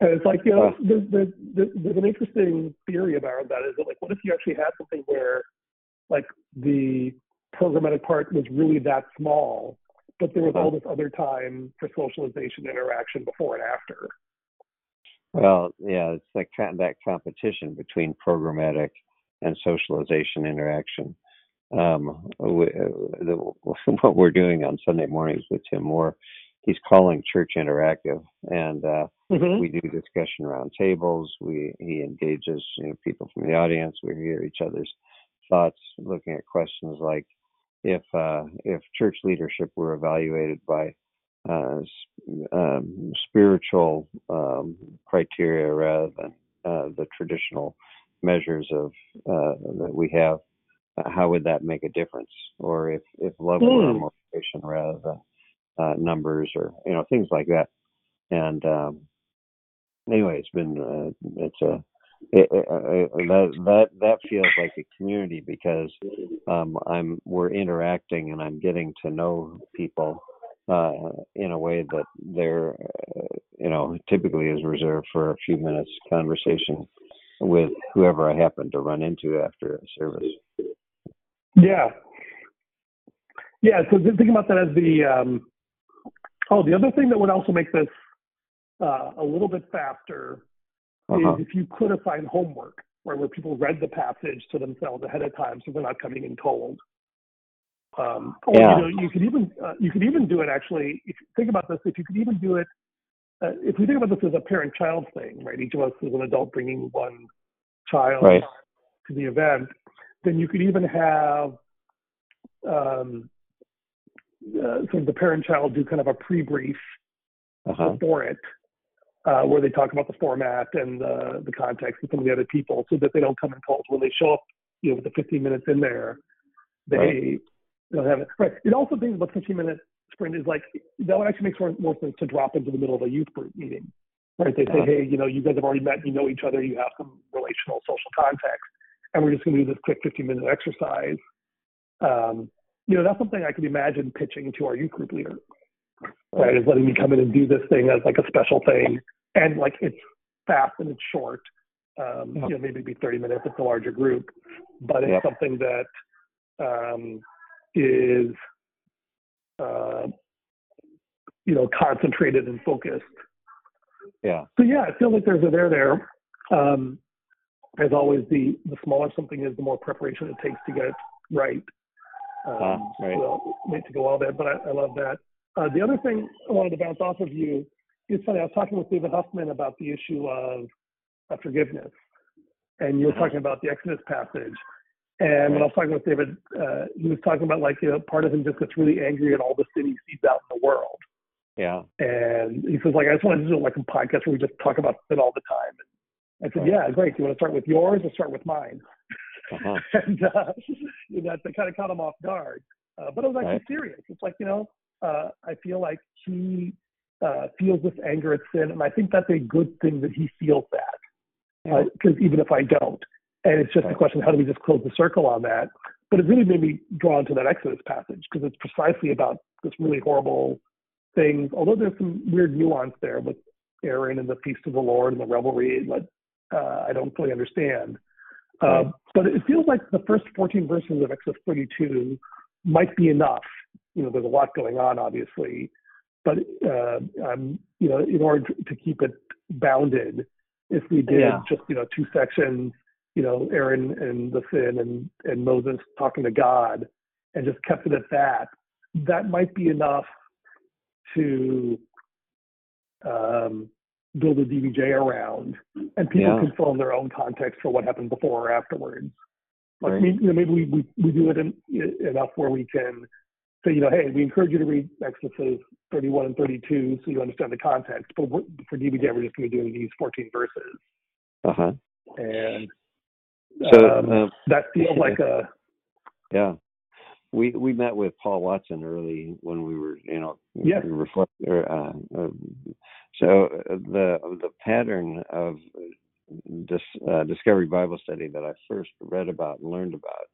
And it's like, you know, Uh. there's, there's, there's there's an interesting theory about that. Is that like, what if you actually had something where, like, the programmatic part was really that small, but there was all this other time for socialization, interaction before and after. Well, yeah, it's like that competition between programmatic and socialization interaction. Um, we, uh, the, [laughs] what we're doing on Sunday mornings with Tim Moore, he's calling Church Interactive, and uh, Mhm. we do discussion round tables. We he engages you know, people from the audience. We hear each other's thoughts, looking at questions like if uh, if church leadership were evaluated by uh, um, spiritual um, criteria rather than uh, the traditional measures of uh, that we have, uh, how would that make a difference? Or if if love were a motivation rather than uh, numbers or you know things like that. And um, anyway, it's been uh, it's a it, it, uh, that that that feels like a community because um, I'm we're interacting and I'm getting to know people uh, in a way that they're uh, you know typically is reserved for a few minutes conversation with whoever I happen to run into after a service. Yeah. Yeah. So th- think about that as the um, oh, the other thing that would also make this uh, a little bit faster Uh-huh. is if you could assign homework, where where people read the passage to themselves ahead of time, so they're not coming in cold. Um, or yeah. you know, you could even uh, you could even do it actually. If you think about this, if you could even do it, uh, if we think about this as a parent-child thing, right? Each of us is an adult bringing one child right. to the event. Then you could even have um, uh, sort of the parent-child do kind of a pre-brief uh-huh. before it, uh, where they talk about the format and the, the context and some of the other people, so that they don't come in cold when they show up. You know, with the 15 minutes in there, they right. don't have it. Right. It also thinks about 15 minute sprint is like that would actually make more, more sense to drop into the middle of a youth group meeting. Right. They say, hey, you know, you guys have already met, you know each other, you have some relational social context, and we're just going to do this quick 15 minute exercise. Um, you know, that's something I could imagine pitching to our youth group leader. Right, is letting me come in and do this thing as like a special thing, and like it's fast and it's short. Um, You know, maybe be 30 minutes it's a larger group, but it's yep. something that um, is uh, you know concentrated and focused. Yeah. So yeah, I feel like there's a there there. Um, as always, the the smaller something is, the more preparation it takes to get it right. Um, uh, right. So need to go all that, but I, I love that. Uh, the other thing I wanted to bounce off of you is funny. I was talking with David Huffman about the issue of, of forgiveness, and you were uh-huh. talking about the Exodus passage. And when I was talking with David, uh, he was talking about like you know, part of him just gets really angry at all the sin he sees out in the world. Yeah. And he says like I just want to do like a podcast where we just talk about sin all the time. And I said, right. yeah, great. Do you want to start with yours or start with mine? Uh-huh. [laughs] and uh, [laughs] you know, to kind of caught him off guard. Uh, but I was actually right. serious. It's like you know, uh, I feel like he uh, feels this anger at sin, and I think that's a good thing that he feels that. Because uh, even if I don't, and it's just a question: how do we just close the circle on that? But it really made me drawn to that Exodus passage because it's precisely about this really horrible thing. Although there's some weird nuance there with Aaron and the feast of the Lord and the revelry, but uh, I don't fully understand. Uh, but it feels like the first 14 verses of Exodus 32 might be enough. You know, there's a lot going on, obviously, but uh, um, you know, in order to keep it bounded, if we did yeah. just you know two sections, you know, Aaron and the sin and and Moses talking to God, and just kept it at that, that might be enough to um, build a DBJ around, and people yeah. can fill in their own context for what happened before or afterwards. Like right. maybe, you know, maybe we, we, we do it in, enough where we can say, you know, hey, we encourage you to read Exodus 31 and 32 so you understand the context. But for DBJ, we're just going to be doing these 14 verses. Uh huh. And so um, uh, that feels like a yeah we we met with Paul Watson early when we were you know yeah. reflect uh, uh, so the the pattern of this uh, Discovery Bible Study that I first read about and learned about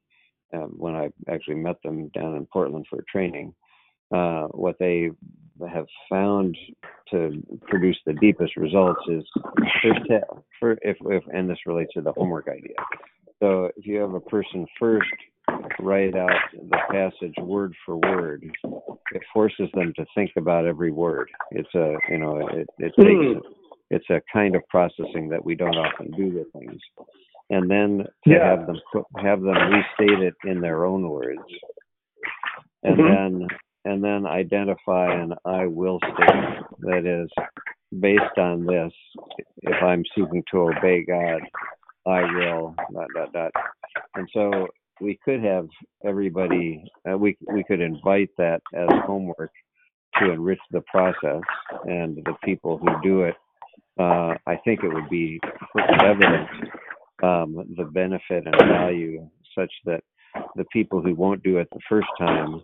um, when I actually met them down in Portland for training. Uh, what they have found to produce the deepest results is first, for if, if and this relates to the homework idea. So if you have a person first write out the passage word for word, it forces them to think about every word. It's a you know it, it takes hmm. it's a kind of processing that we don't often do with things, and then to yeah. have them have them restate it in their own words, and mm-hmm. then and then identify an I will statement that is based on this. If I'm seeking to obey God, I will dot dot dot. And so we could have everybody. Uh, we we could invite that as homework to enrich the process, and the people who do it. Uh, I think it would be evident um, the benefit and value such that the people who won't do it the first time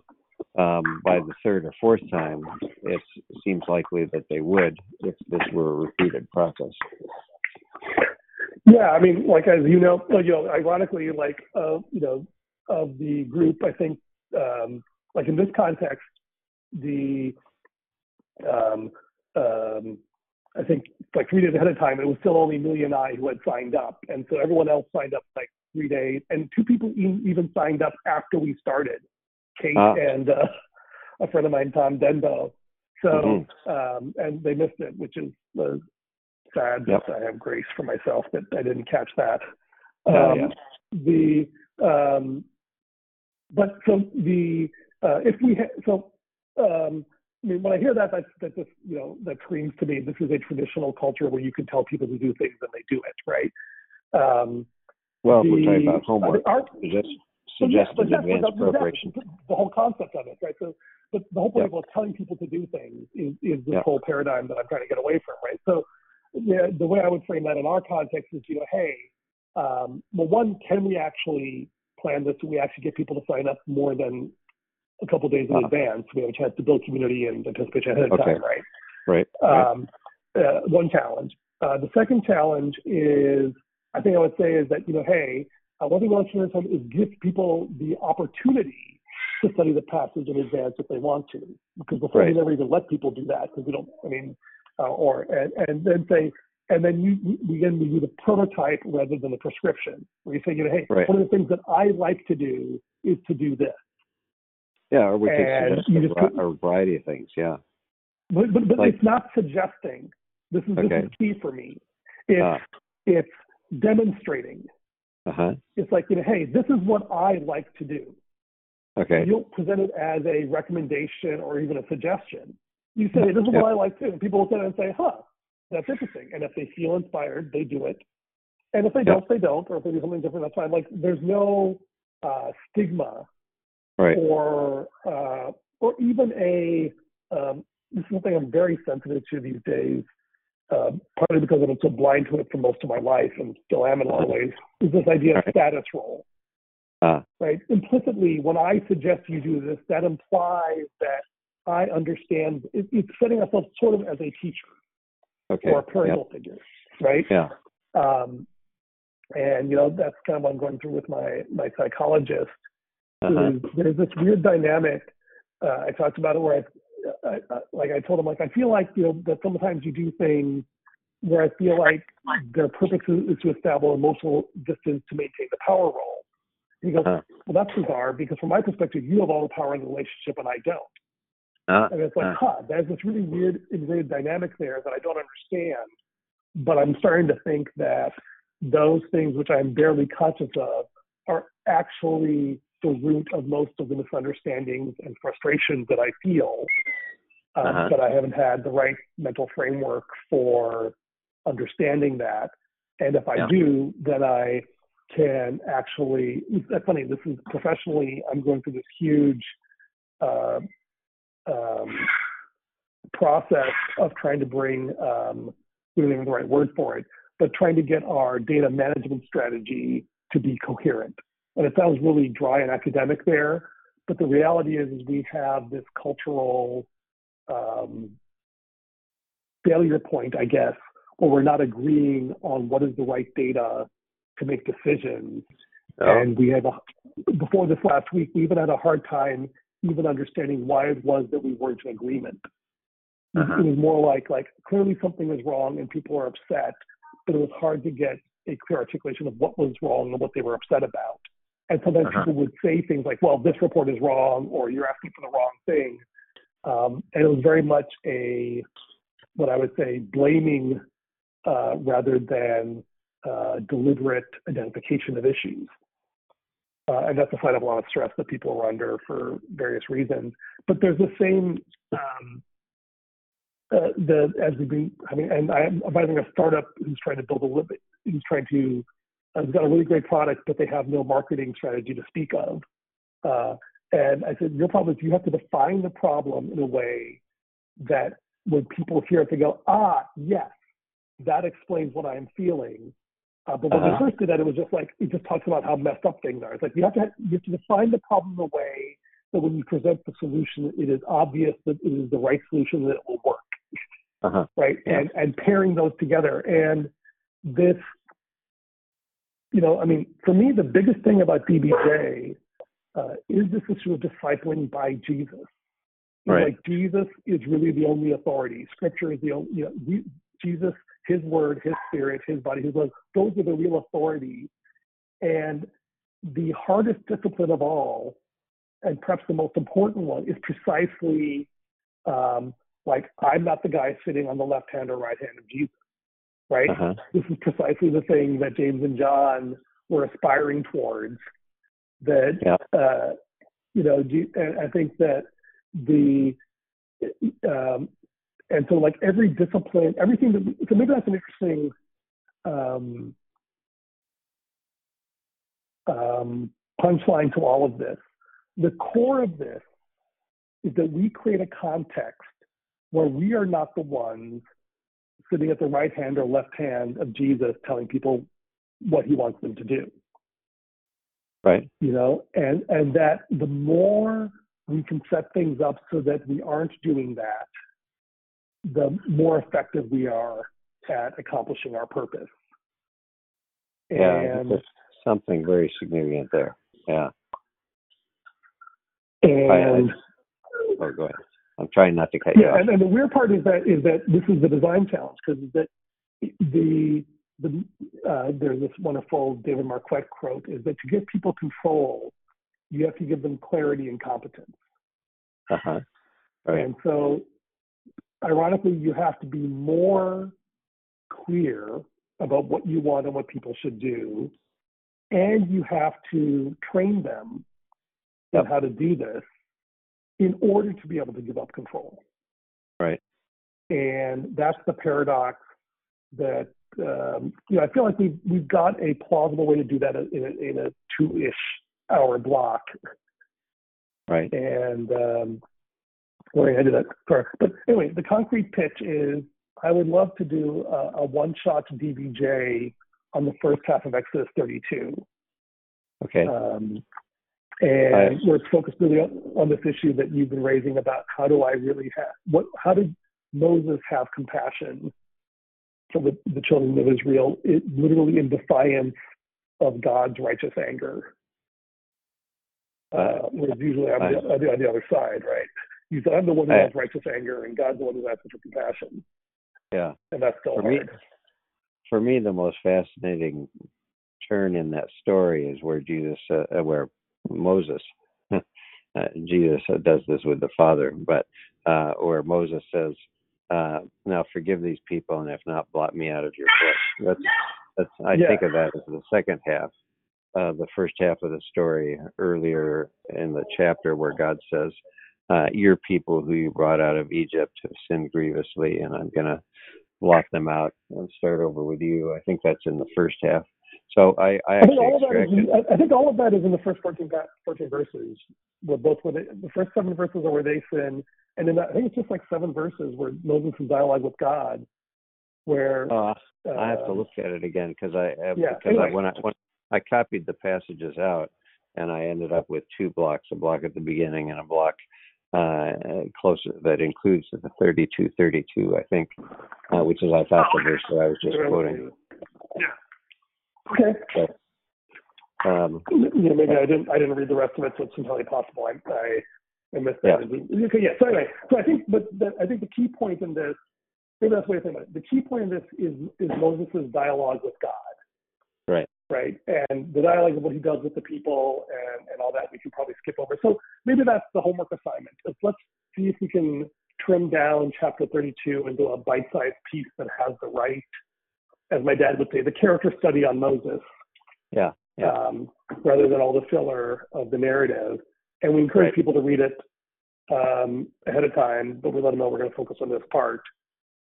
um, by the third or fourth time, it seems likely that they would if this were a repeated process. Yeah, I mean, like as you know, you know, ironically, like uh, you know, of the group, I think, um, like in this context, the um, um, I think like three days ahead of time, it was still only Millie and I who had signed up, and so everyone else signed up like three days, and two people even signed up after we started, Kate uh. and uh, a friend of mine, Tom Denbo. So, mm-hmm. um, and they missed it, which is was sad. Yep. I have grace for myself that I didn't catch that. Um, yeah. The um, but so the uh, if we ha- so um, I mean, when I hear that, that that just you know that screams to me. This is a traditional culture where you can tell people to do things and they do it, right? Um, well, the, we're talking about homework. Suggest, yeah, suggested but advanced that's, preparation. the whole concept of it, right? So, but the whole point Yep. of telling people to do things is, is this Yep. whole paradigm that I'm trying to get away from, right? So, yeah, the way I would frame that in our context is, you know, hey, um, well, one, can we actually plan this? Do we actually get people to sign up more than a couple days in Uh-huh. advance? We have a chance to build community and anticipation ahead of Okay. time, right? Right. right. um, uh, one challenge. Uh, the second challenge is, I think I would say is that, you know, hey, uh, one thing we want to do is give people the opportunity to study the passage in advance if they want to, because before we never even let people do that, because we don't, I mean, uh, or, and, and then say, and then you, we again, we do the prototype rather than the prescription, where you say, you know, hey, Right. one of the things that I like to do is to do this. Yeah, or we and suggest you a, a variety of things. Yeah. But, but, but Like- it's not suggesting. This is, Okay. this is key for me. It's, Ah. it's demonstrating. Uh huh. It's like, you know, hey, this is what I like to do. Okay. You don't present it as a recommendation or even a suggestion. You say, this is Yeah. what I like to do. And people look at it and say, huh, that's interesting. And if they feel inspired, they do it. And if they Yeah. don't, they don't. Or if they do something different, that's fine. Like, there's no uh, stigma Right. or uh, or even a um, this is something I'm very sensitive to these days, um, partly because I've been so blind to it for most of my life and still am in a lot of ways. Is this idea of status role, Ah. right? Implicitly, when I suggest you do this, that implies that I understand. It, it's setting ourselves sort of as a teacher Okay. or a parental figure, right? Yeah. Um, and you know that's kind of what I'm going through with my my psychologist. Uh-huh. is there's this weird dynamic. Uh, I talked about it where I, I, I, like I told him, like I feel like you know that sometimes you do things where I feel like their purpose is, to establish emotional distance to maintain the power role. He goes, Uh-huh. well, that's bizarre because from my perspective, you have all the power in the relationship and I don't. Uh, And it's like, uh, huh, there's this really weird inverted dynamic there that I don't understand. But I'm starting to think that those things which I'm barely conscious of are actually the root of most of the misunderstandings and frustrations that I feel. Um, Uh-huh. But I haven't had the right mental framework for understanding that. And if I Yeah. do, then I can actually. That's funny. This is professionally. I'm going through this huge uh, um, process of trying to bring, um, we don't even have the right word for it, but trying to get our data management strategy to be coherent. And it sounds really dry and academic there, but the reality is, is we have this cultural um, failure point, I guess, where we're not agreeing on what is the right data to make decisions. oh, And we had, a, before this last week, we even had a hard time even understanding why it was that we weren't in agreement. It- Uh-huh. It was more like, like clearly something is wrong and people are upset, but it was hard to get a clear articulation of what was wrong and what they were upset about. And sometimes Uh-huh. people would say things like, well, this report is wrong, or you're asking for the wrong thing. Um, and it was very much a, what I would say, blaming uh, rather than uh, deliberate identification of issues. Uh, and that's a sign of a lot of stress that people are under for various reasons. But there's the same, um, uh, the as we've been having, and I'm advising a startup who's trying to build a little bit, who's trying to, has got a really great product, but they have no marketing strategy to speak of. Uh, and I said, your problem is you have to define the problem in a way that when people hear it, they go, ah, yes, that explains what I'm feeling. Uh, but when Uh-huh. we first did that, it was just like it just talks about how messed up things are. It's like you have to you have to define the problem in a way that when you present the solution, it is obvious that it is the right solution that it will work, uh-huh. right? Yeah. And and pairing those together. And this, you know, I mean, for me, the biggest thing about DBJ uh, is this issue of discipling by Jesus. Right. Like Jesus is really the only authority. Scripture is the only, you know, we, Jesus, His Word, His Spirit, His body, His blood. Those are the real authorities. And the hardest discipline of all, and perhaps the most important one, is precisely um, like I'm not the guy sitting on the left hand or right hand of Jesus, right? Uh-huh. [laughs] This is precisely the thing that James and John were aspiring towards. That Yeah. uh, you know, do, and I think that the um, and so like every discipline, everything that so maybe that's an interesting um, um, punchline to all of this. The core of this is that we create a context where we are not the ones sitting at the right hand or left hand of Jesus telling people what he wants them to do. Right. You know, and and that the more we can set things up so that we aren't doing that, the more effective we are at accomplishing our purpose. Yeah, And there's something very significant there. Yeah. and Oh, go ahead. I'm trying not to cut you yeah, off. and, and the weird part is that is that this is the design challenge because that the the uh, there's this wonderful David Marquet quote is that to give people control, you have to give them clarity and competence. Uh huh. Right. And so, ironically, you have to be more clear about what you want and what people should do, and you have to train them Yep. on how to do this in order to be able to give up control. Right. And that's the paradox that um, you know. I feel like we've we've got a plausible way to do that in a, in a two-ish hour block, Right. and um, going to do that. Sorry. But anyway, the concrete pitch is I would love to do a, a one-shot DBJ on the first half of Exodus 32. Okay. Um, and Right. where it's focused really on, on this issue that you've been raising about how do I really have what how did Moses have compassion for the, the children of Israel, it, literally in defiance of God's righteous anger. Uh, whereas usually I'm, the, I'm the- on the other side, right? You said I'm the one who Right. has righteous anger, and God's the one who has such compassion, Yeah. and that's still For me, hard. for me, the most fascinating turn in that story is where Jesus, uh, where Moses, [laughs] uh, Jesus does this with the Father, but uh, where Moses says, uh, "Now forgive these people, and if not, blot me out of your book." That's that's. I Yeah. think of that as the second half. Uh, the first half of the story earlier in the chapter where God says, uh, "Your people who you brought out of Egypt have sinned grievously, and I'm going to blot them out and start over with you." I think that's in the first half. So I, I I think actually all of that is. In, I- think all of that is in the first 14, 14 verses. Where both where they, the first seven verses are where they sin, and then I think it's just like seven verses where Moses in dialogue with God, where Uh, uh, I have to look at it again because I uh, Yeah, because I, when I when I copied the passages out and I ended up with two blocks, a block at the beginning and a block uh, closer that includes the 32, 32, I think, uh, which is I thought the verse that I was just quoting. Yeah. Okay. Um, Yeah, maybe I didn't. I didn't read the rest of it, so it's entirely possible. I I, I missed that. Okay. Yeah. So anyway, so I think, but the, I think the key point in this, maybe that's the way to think about it. The key point in this is is Moses' dialogue with God. Right. Right. And the dialogue of what he does with the people and, and all that we can probably skip over. So maybe that's the homework assignment. Is let's see if we can trim down chapter 32 into a bite-sized piece that has the right, as my dad would say, the character study on Moses yeah. Yeah. um, rather than all the filler of the narrative. And we encourage Right. people to read it um, ahead of time, but we let them know we're going to focus on this part.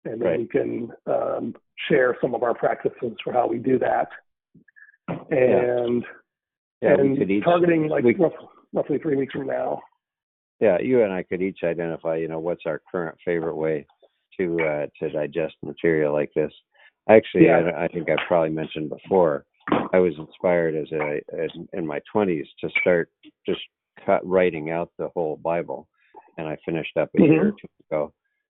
And then Right. we can um, share some of our practices for how we do that. And, Yeah. we and each. targeting like we- rough, roughly three weeks from now. Yeah, you and I could each identify, you know, what's our current favorite way to uh, to digest material like this. Actually, Yeah. I, I think I probably mentioned before, I was inspired as a as, in my 20s to start just cut writing out the whole Bible, and I finished up a year or two ago.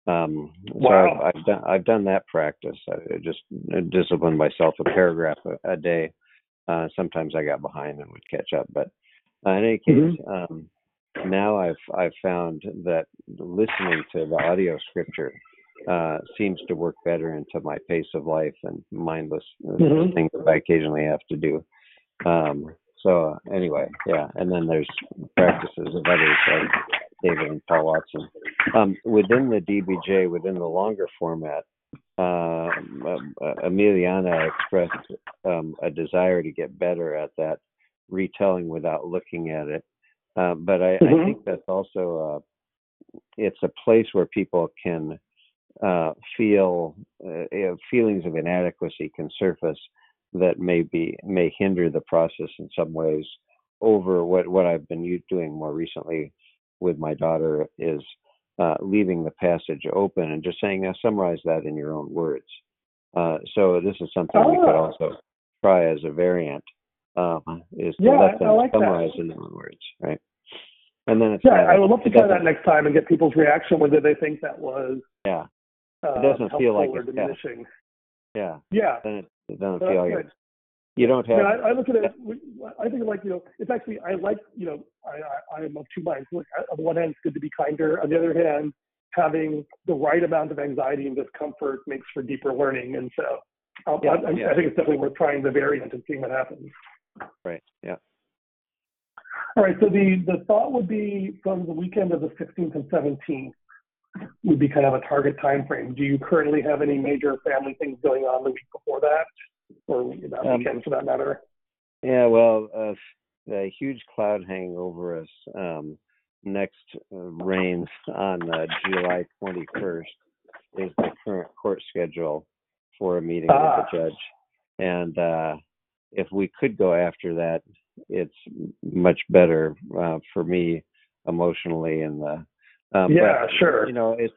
Um, so I've, I've done I've done that practice. I just disciplined myself a paragraph a, a day. Uh, sometimes I got behind and would catch up, but uh, in any case, um, now I've I've found that listening to the audio scripture uh, seems to work better into my pace of life and mindless uh, Mhm. things that I occasionally have to do. Um, so uh, anyway, yeah, and then there's practices of others like David and Paul Watson. Um, within the DBJ, within the longer format, uh, um, uh, Emiliana expressed um, a desire to get better at that retelling without looking at it Uh, but I, Mhm. I think that's also uh, it's a place where people can uh, feel uh, feelings of inadequacy can surface that may be may hinder the process in some ways. Over what what I've been doing more recently with my daughter is uh, leaving the passage open and just saying, now summarize that in your own words. Uh, so this is something we could Ah. also try as a variant. Um, is to Yeah, let them like that. summarize in their own words, right? And then it's Yeah, I would love to try that next time and get people's reaction whether they think that was Yeah, uh, doesn't feel like it's- diminishing. yeah. Yeah, Then it, it doesn't feel like it's, you don't have. Yeah, I, I look at it. I think like you know, it's actually I like you know I I, I am of two minds. Look, on the one hand, it's good to be kinder. On the other hand, having the right amount of anxiety and discomfort makes for deeper learning. And so, um, Yeah, I, I, yeah. I think it's definitely worth trying the variant and seeing what happens. right. Yeah. All right. So the the thought would be from the weekend of the 16th and 17th would be kind of a target time frame. Do you currently have any major family things going on the week before that, or that Um, weekend for that matter? Yeah, well, uh, the huge cloud hanging over us um, next uh, rains on uh, July 21st is the current court schedule for a meeting Ah. with the judge. And uh, if we could go after that, it's much better uh, for me emotionally and the. Um, Yeah, but, sure. You know, it's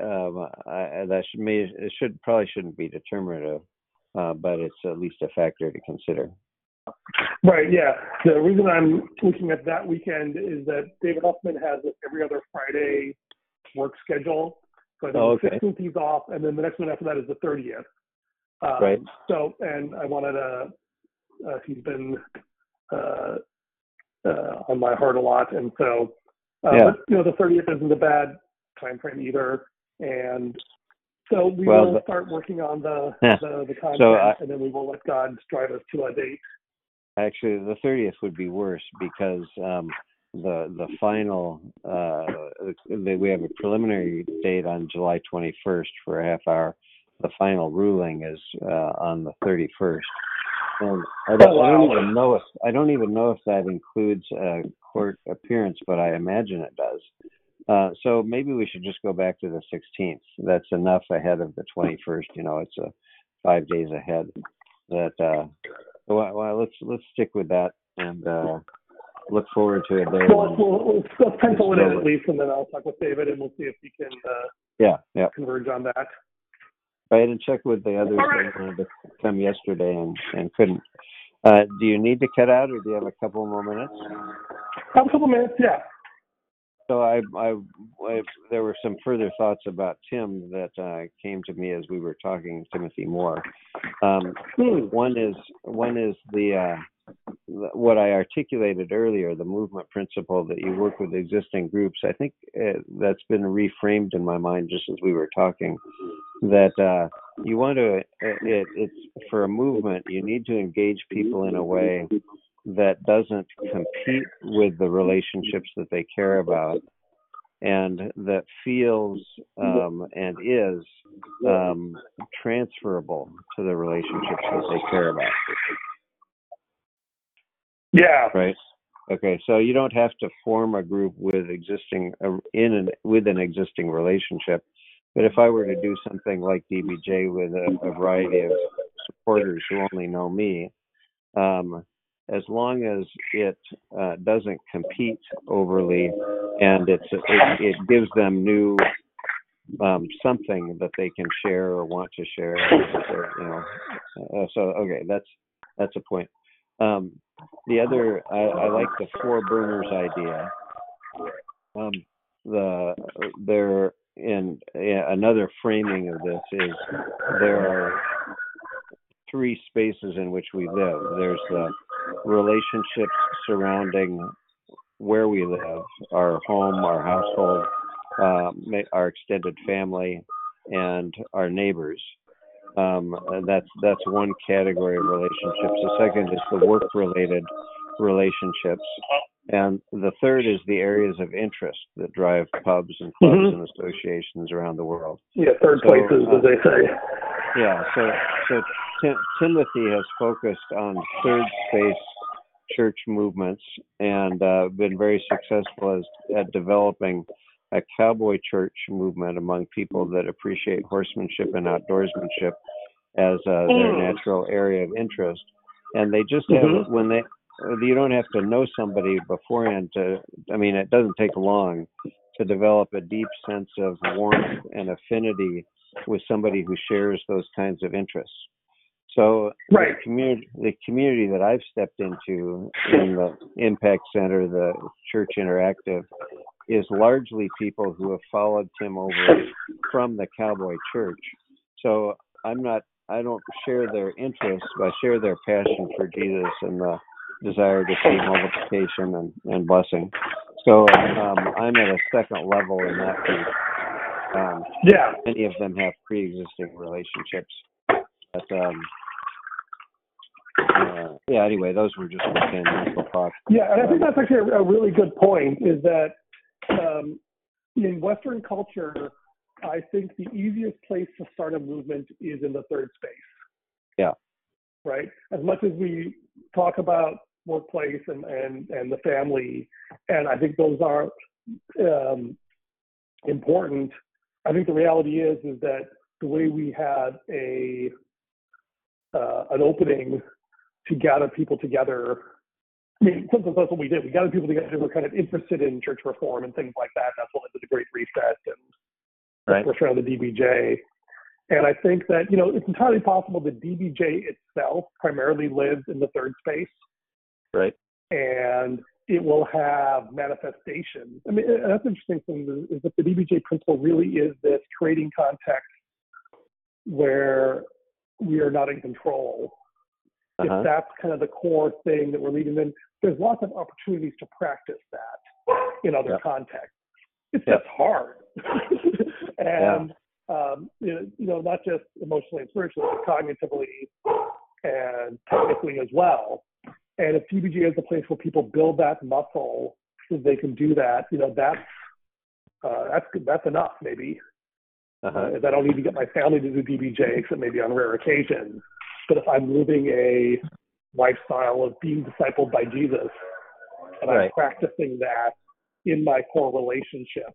um, I, that should may it should probably shouldn't be determinative, uh, but it's at least a factor to consider. Right, yeah. The reason I'm looking at that weekend is that David Huffman has this every other Friday work schedule. So I think Oh, the okay. 16th he's off, and then the next one after that is the 30th. Um, Right. So, and I wanted to, uh, he's been uh, uh, on my heart a lot, and so, uh, Yeah. but, you know, the 30th isn't a bad time frame either. And so we Well, will start working on the, Yeah. the, the content, So I- and then we will let God drive us to a date. Actually, the thirtieth would be worse because um, the the final uh, we have a preliminary date on July twenty first for a half hour. The final ruling is uh, on the thirty first, and I don't, Oh, I don't even know if I don't even know if that includes a court appearance, but I imagine it does. Uh, so maybe we should just go back to the 16th. That's enough ahead of the 21st. You know, it's a five days ahead. That uh, well, well, let's let's stick with that and uh, look forward to it. Well, let's, we'll, let's, pencil it in at least, and then I'll talk with David, and we'll see if we can uh, Yeah, yeah. converge on that. Right, and check with the others that wanted to come yesterday and and couldn't. Uh, do you need to cut out, or do you have a couple more minutes? Have a couple minutes, yeah. So I, I, I there were some further thoughts about Tim that uh, came to me as we were talking Timothy Moore. Um, Hmm. one is one is the uh, what I articulated earlier, the movement principle that you work with existing groups. I think uh, that's been reframed in my mind just as we were talking. That uh, you want to, it, it's for a movement, you need to engage people in a way that doesn't compete with the relationships that they care about and that feels um, and is um, transferable to the relationships that they care about Yeah. right okay so you don't have to form a group with existing uh, in an with an existing relationship but if i were to do something like dbj with a, a variety of supporters who only know me um, as long as it uh, doesn't compete overly and it's it, it gives them new um, something that they can share or want to share you know uh, so okay that's that's a point um, the other I, I like the four burners idea um, the there yeah, another framing of this is there are three spaces in which we live there's the relationships surrounding where we live, our home, our household, uh, our extended family, and our neighbors. Um, and that's that's one category of relationships. The second is the work-related relationships, and the third is the areas of interest that drive pubs and clubs Mhm. and associations around the world. Yeah, third So, places, uh, as they say. Yeah, so so Tim, Timothy has focused on third space church movements and uh, been very successful as, at developing a cowboy church movement among people that appreciate horsemanship and outdoorsmanship as uh, their Mm. natural area of interest. And they just have Mhm. when they you don't have to know somebody beforehand to. I mean, it doesn't take long to develop a deep sense of warmth and affinity with somebody who shares those kinds of interests. So Right. the community, the community that I've stepped into in the Impact Center, the Church Interactive, is largely people who have followed Tim over from the Cowboy Church. So I'm not, I don't share their interests, but I share their passion for Jesus and the desire to see multiplication and, and blessing. So um, I'm at a second level in that piece. Um, Yeah. many of them have pre-existing relationships. But um, uh, yeah, anyway, those were just tangential thoughts. Yeah, and I think that's actually a, a really good point. Is that um, in Western culture, I think the easiest place to start a movement is in the third space. Yeah. Right. As much as we talk about workplace and and and the family, and I think those are um, important. I think the reality is is that the way we had a uh, an opening to gather people together I mean, sometimes that's what we did. We gathered people together who were kind of interested in church reform and things like that. That's what led to the Great Reset and Right. push around the DBJ. And I think that, you know, it's entirely possible the DBJ itself primarily lives in the third space Right. and it will have manifestations. I mean, that's the interesting thing is, is that the DBJ principle really is this creating context where we are not in control Uh-huh. if that's kind of the core thing that we're leading in, there's lots of opportunities to practice that in other Yeah. contexts. It's Yeah. just hard. [laughs] and, um, you, know, you know, not just emotionally and spiritually, but cognitively and technically as well. And if DBJ is a place where people build that muscle so they can do that, you know, that's, uh, that's, that's enough maybe. Uh-huh. Uh, if I don't need to get my family to do DBJ, except maybe on rare occasions. But if I'm living a lifestyle of being discipled by Jesus, and I'm practicing that in my core relationship,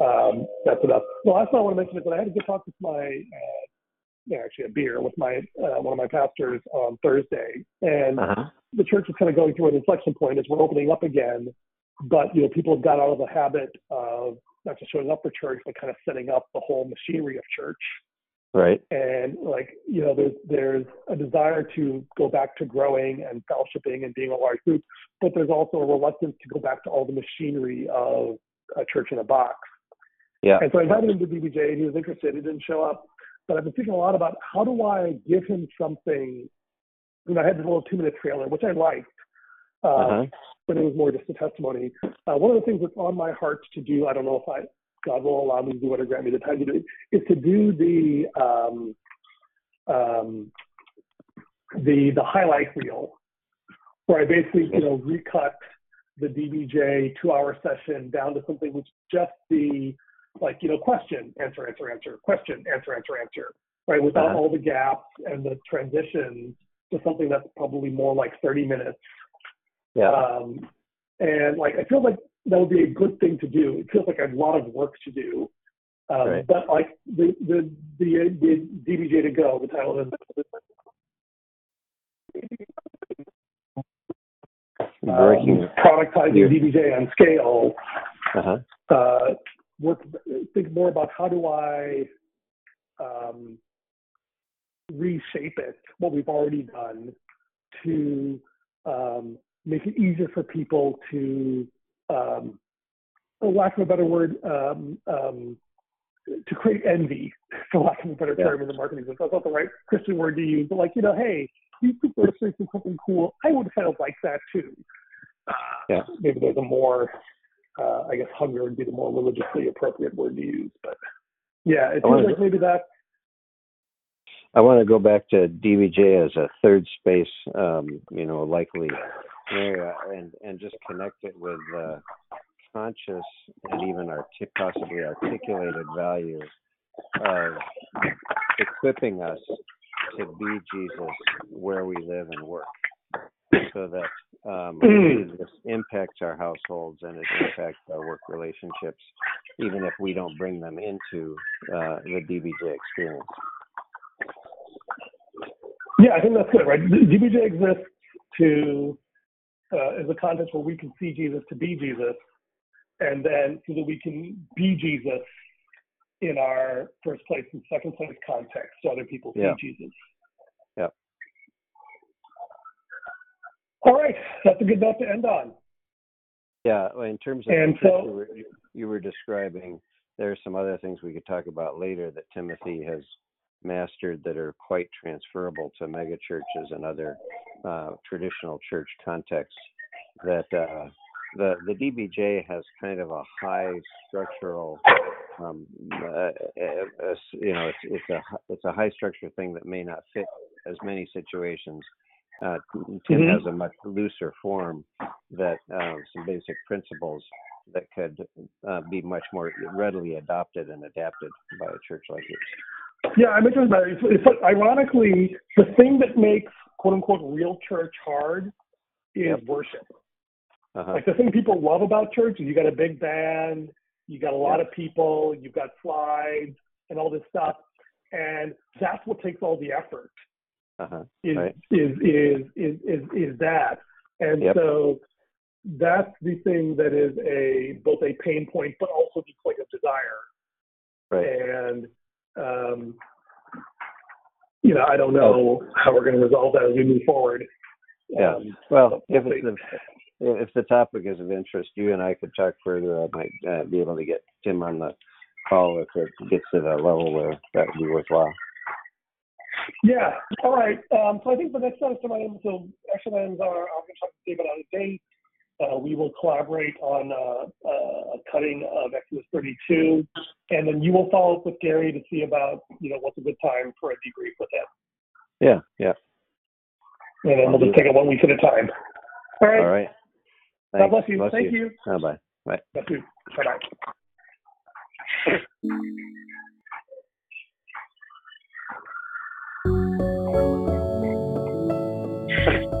um, that's enough. The last thing I want to mention is that I had a good talk with my, uh, yeah, actually a beer with my uh, one of my pastors on Thursday, and Uh-huh. the church is kind of going through an inflection point as we're opening up again. But you know, people have got out of the habit of not just showing up for church, but kind of setting up the whole machinery of church. Right. And like you know, there's there's a desire to go back to growing and fellowshipping and being a large group, but there's also a reluctance to go back to all the machinery of a church in a box. Yeah. And so I invited him to DBJ and he was interested. He didn't show up, but I've been thinking a lot about how do I give him something. You know, I had this little two-minute trailer, which I liked, uh, Uh-huh. but it was more just a testimony. Uh, one of the things that's on my heart to do, I don't know if I God will allow me to do or grant me the time to do it, is to do the um, um, the the highlight reel, where I basically you know recut the DBJ two-hour session down to something which just the like you know question answer answer answer question answer answer answer right without Uh-huh. all the gaps and the transitions to something that's probably more like 30 minutes Yeah. um, and like I feel like that would be a good thing to do. It feels like a lot of work to do. Um, Right. But like the the the the DBJ to go, the title Breaking. um, productizing. DBJ on scale. Uh-huh. Uh, work think more about how do I um, reshape it, what we've already done, to um, make it easier for people to, um, for lack of a better word, um, um, to create envy, [laughs] for lack of a better Yeah. term in the marketing sense. That's not the right Christian word to use, but like, you know, hey, these people are saying something cool. I would kind of like that too. Uh, Yeah. Maybe there's a more, uh, I guess hunger would be the more religiously appropriate word to use. But yeah, it I wanna like maybe that, I want to go back to DBJ as a third space, um, you know, likely area, and and just connect it with uh, conscious and even artic- possibly articulated value of equipping us to be Jesus where we live and work. So so that um, Mm. this impacts our households and it impacts our work relationships, even if we don't bring them into uh, the DBJ experience. Yeah, I think that's good, right? DBJ exists to uh, as a context where we can see Jesus to be Jesus, and then so that we can be Jesus in our first place and second place context, so other people see Jesus. Yeah. All right, that's a good note to end on. Yeah, well, in terms of And so- you, were, you were describing, there are some other things we could talk about later that Timothy has mastered that are quite transferable to megachurches and other uh, traditional church context That uh, the the DBJ has kind of a high structural, um, uh, uh, you know, it's it's a it's a high structure thing that may not fit as many situations. Uh, Tim Mhm. has a much looser form that uh, some basic principles that could uh, be much more readily adopted and adapted by a church like yours. Yeah, I'm interested about it. It's, it's ironically, the thing that makes quote unquote real church hard is Yep. worship. Uh-huh. Like the thing people love about church is you got a big band, you got a lot of people, you've got slides and all this stuff, and that's what takes all the effort. Uh-huh. Is Right. is, is is is is that, and Yep. so that's the thing that is a both a pain point but also the point of desire. Right. And um, you know, I don't know how we're going to resolve that as we move forward. Yeah. Um, Well, if it's the if the topic is of interest, you and I could talk further. I might uh, be able to get Tim on the call if it gets to that level where that would be worthwhile. Yeah. All right. Um, so I think the next set of items, so action items are I'm going to talk to David on a date. Uh, we will collaborate on uh, uh, a cutting of Exodus 32, and then you will follow up with Gary to see about you know what's a good time for a debrief with him, Yeah. Yeah. and then we'll just take it one week at a time. All right. All right. God bless you. Bless Thank you. Bye bye. Bye. Bless you. Bye bye.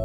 [laughs]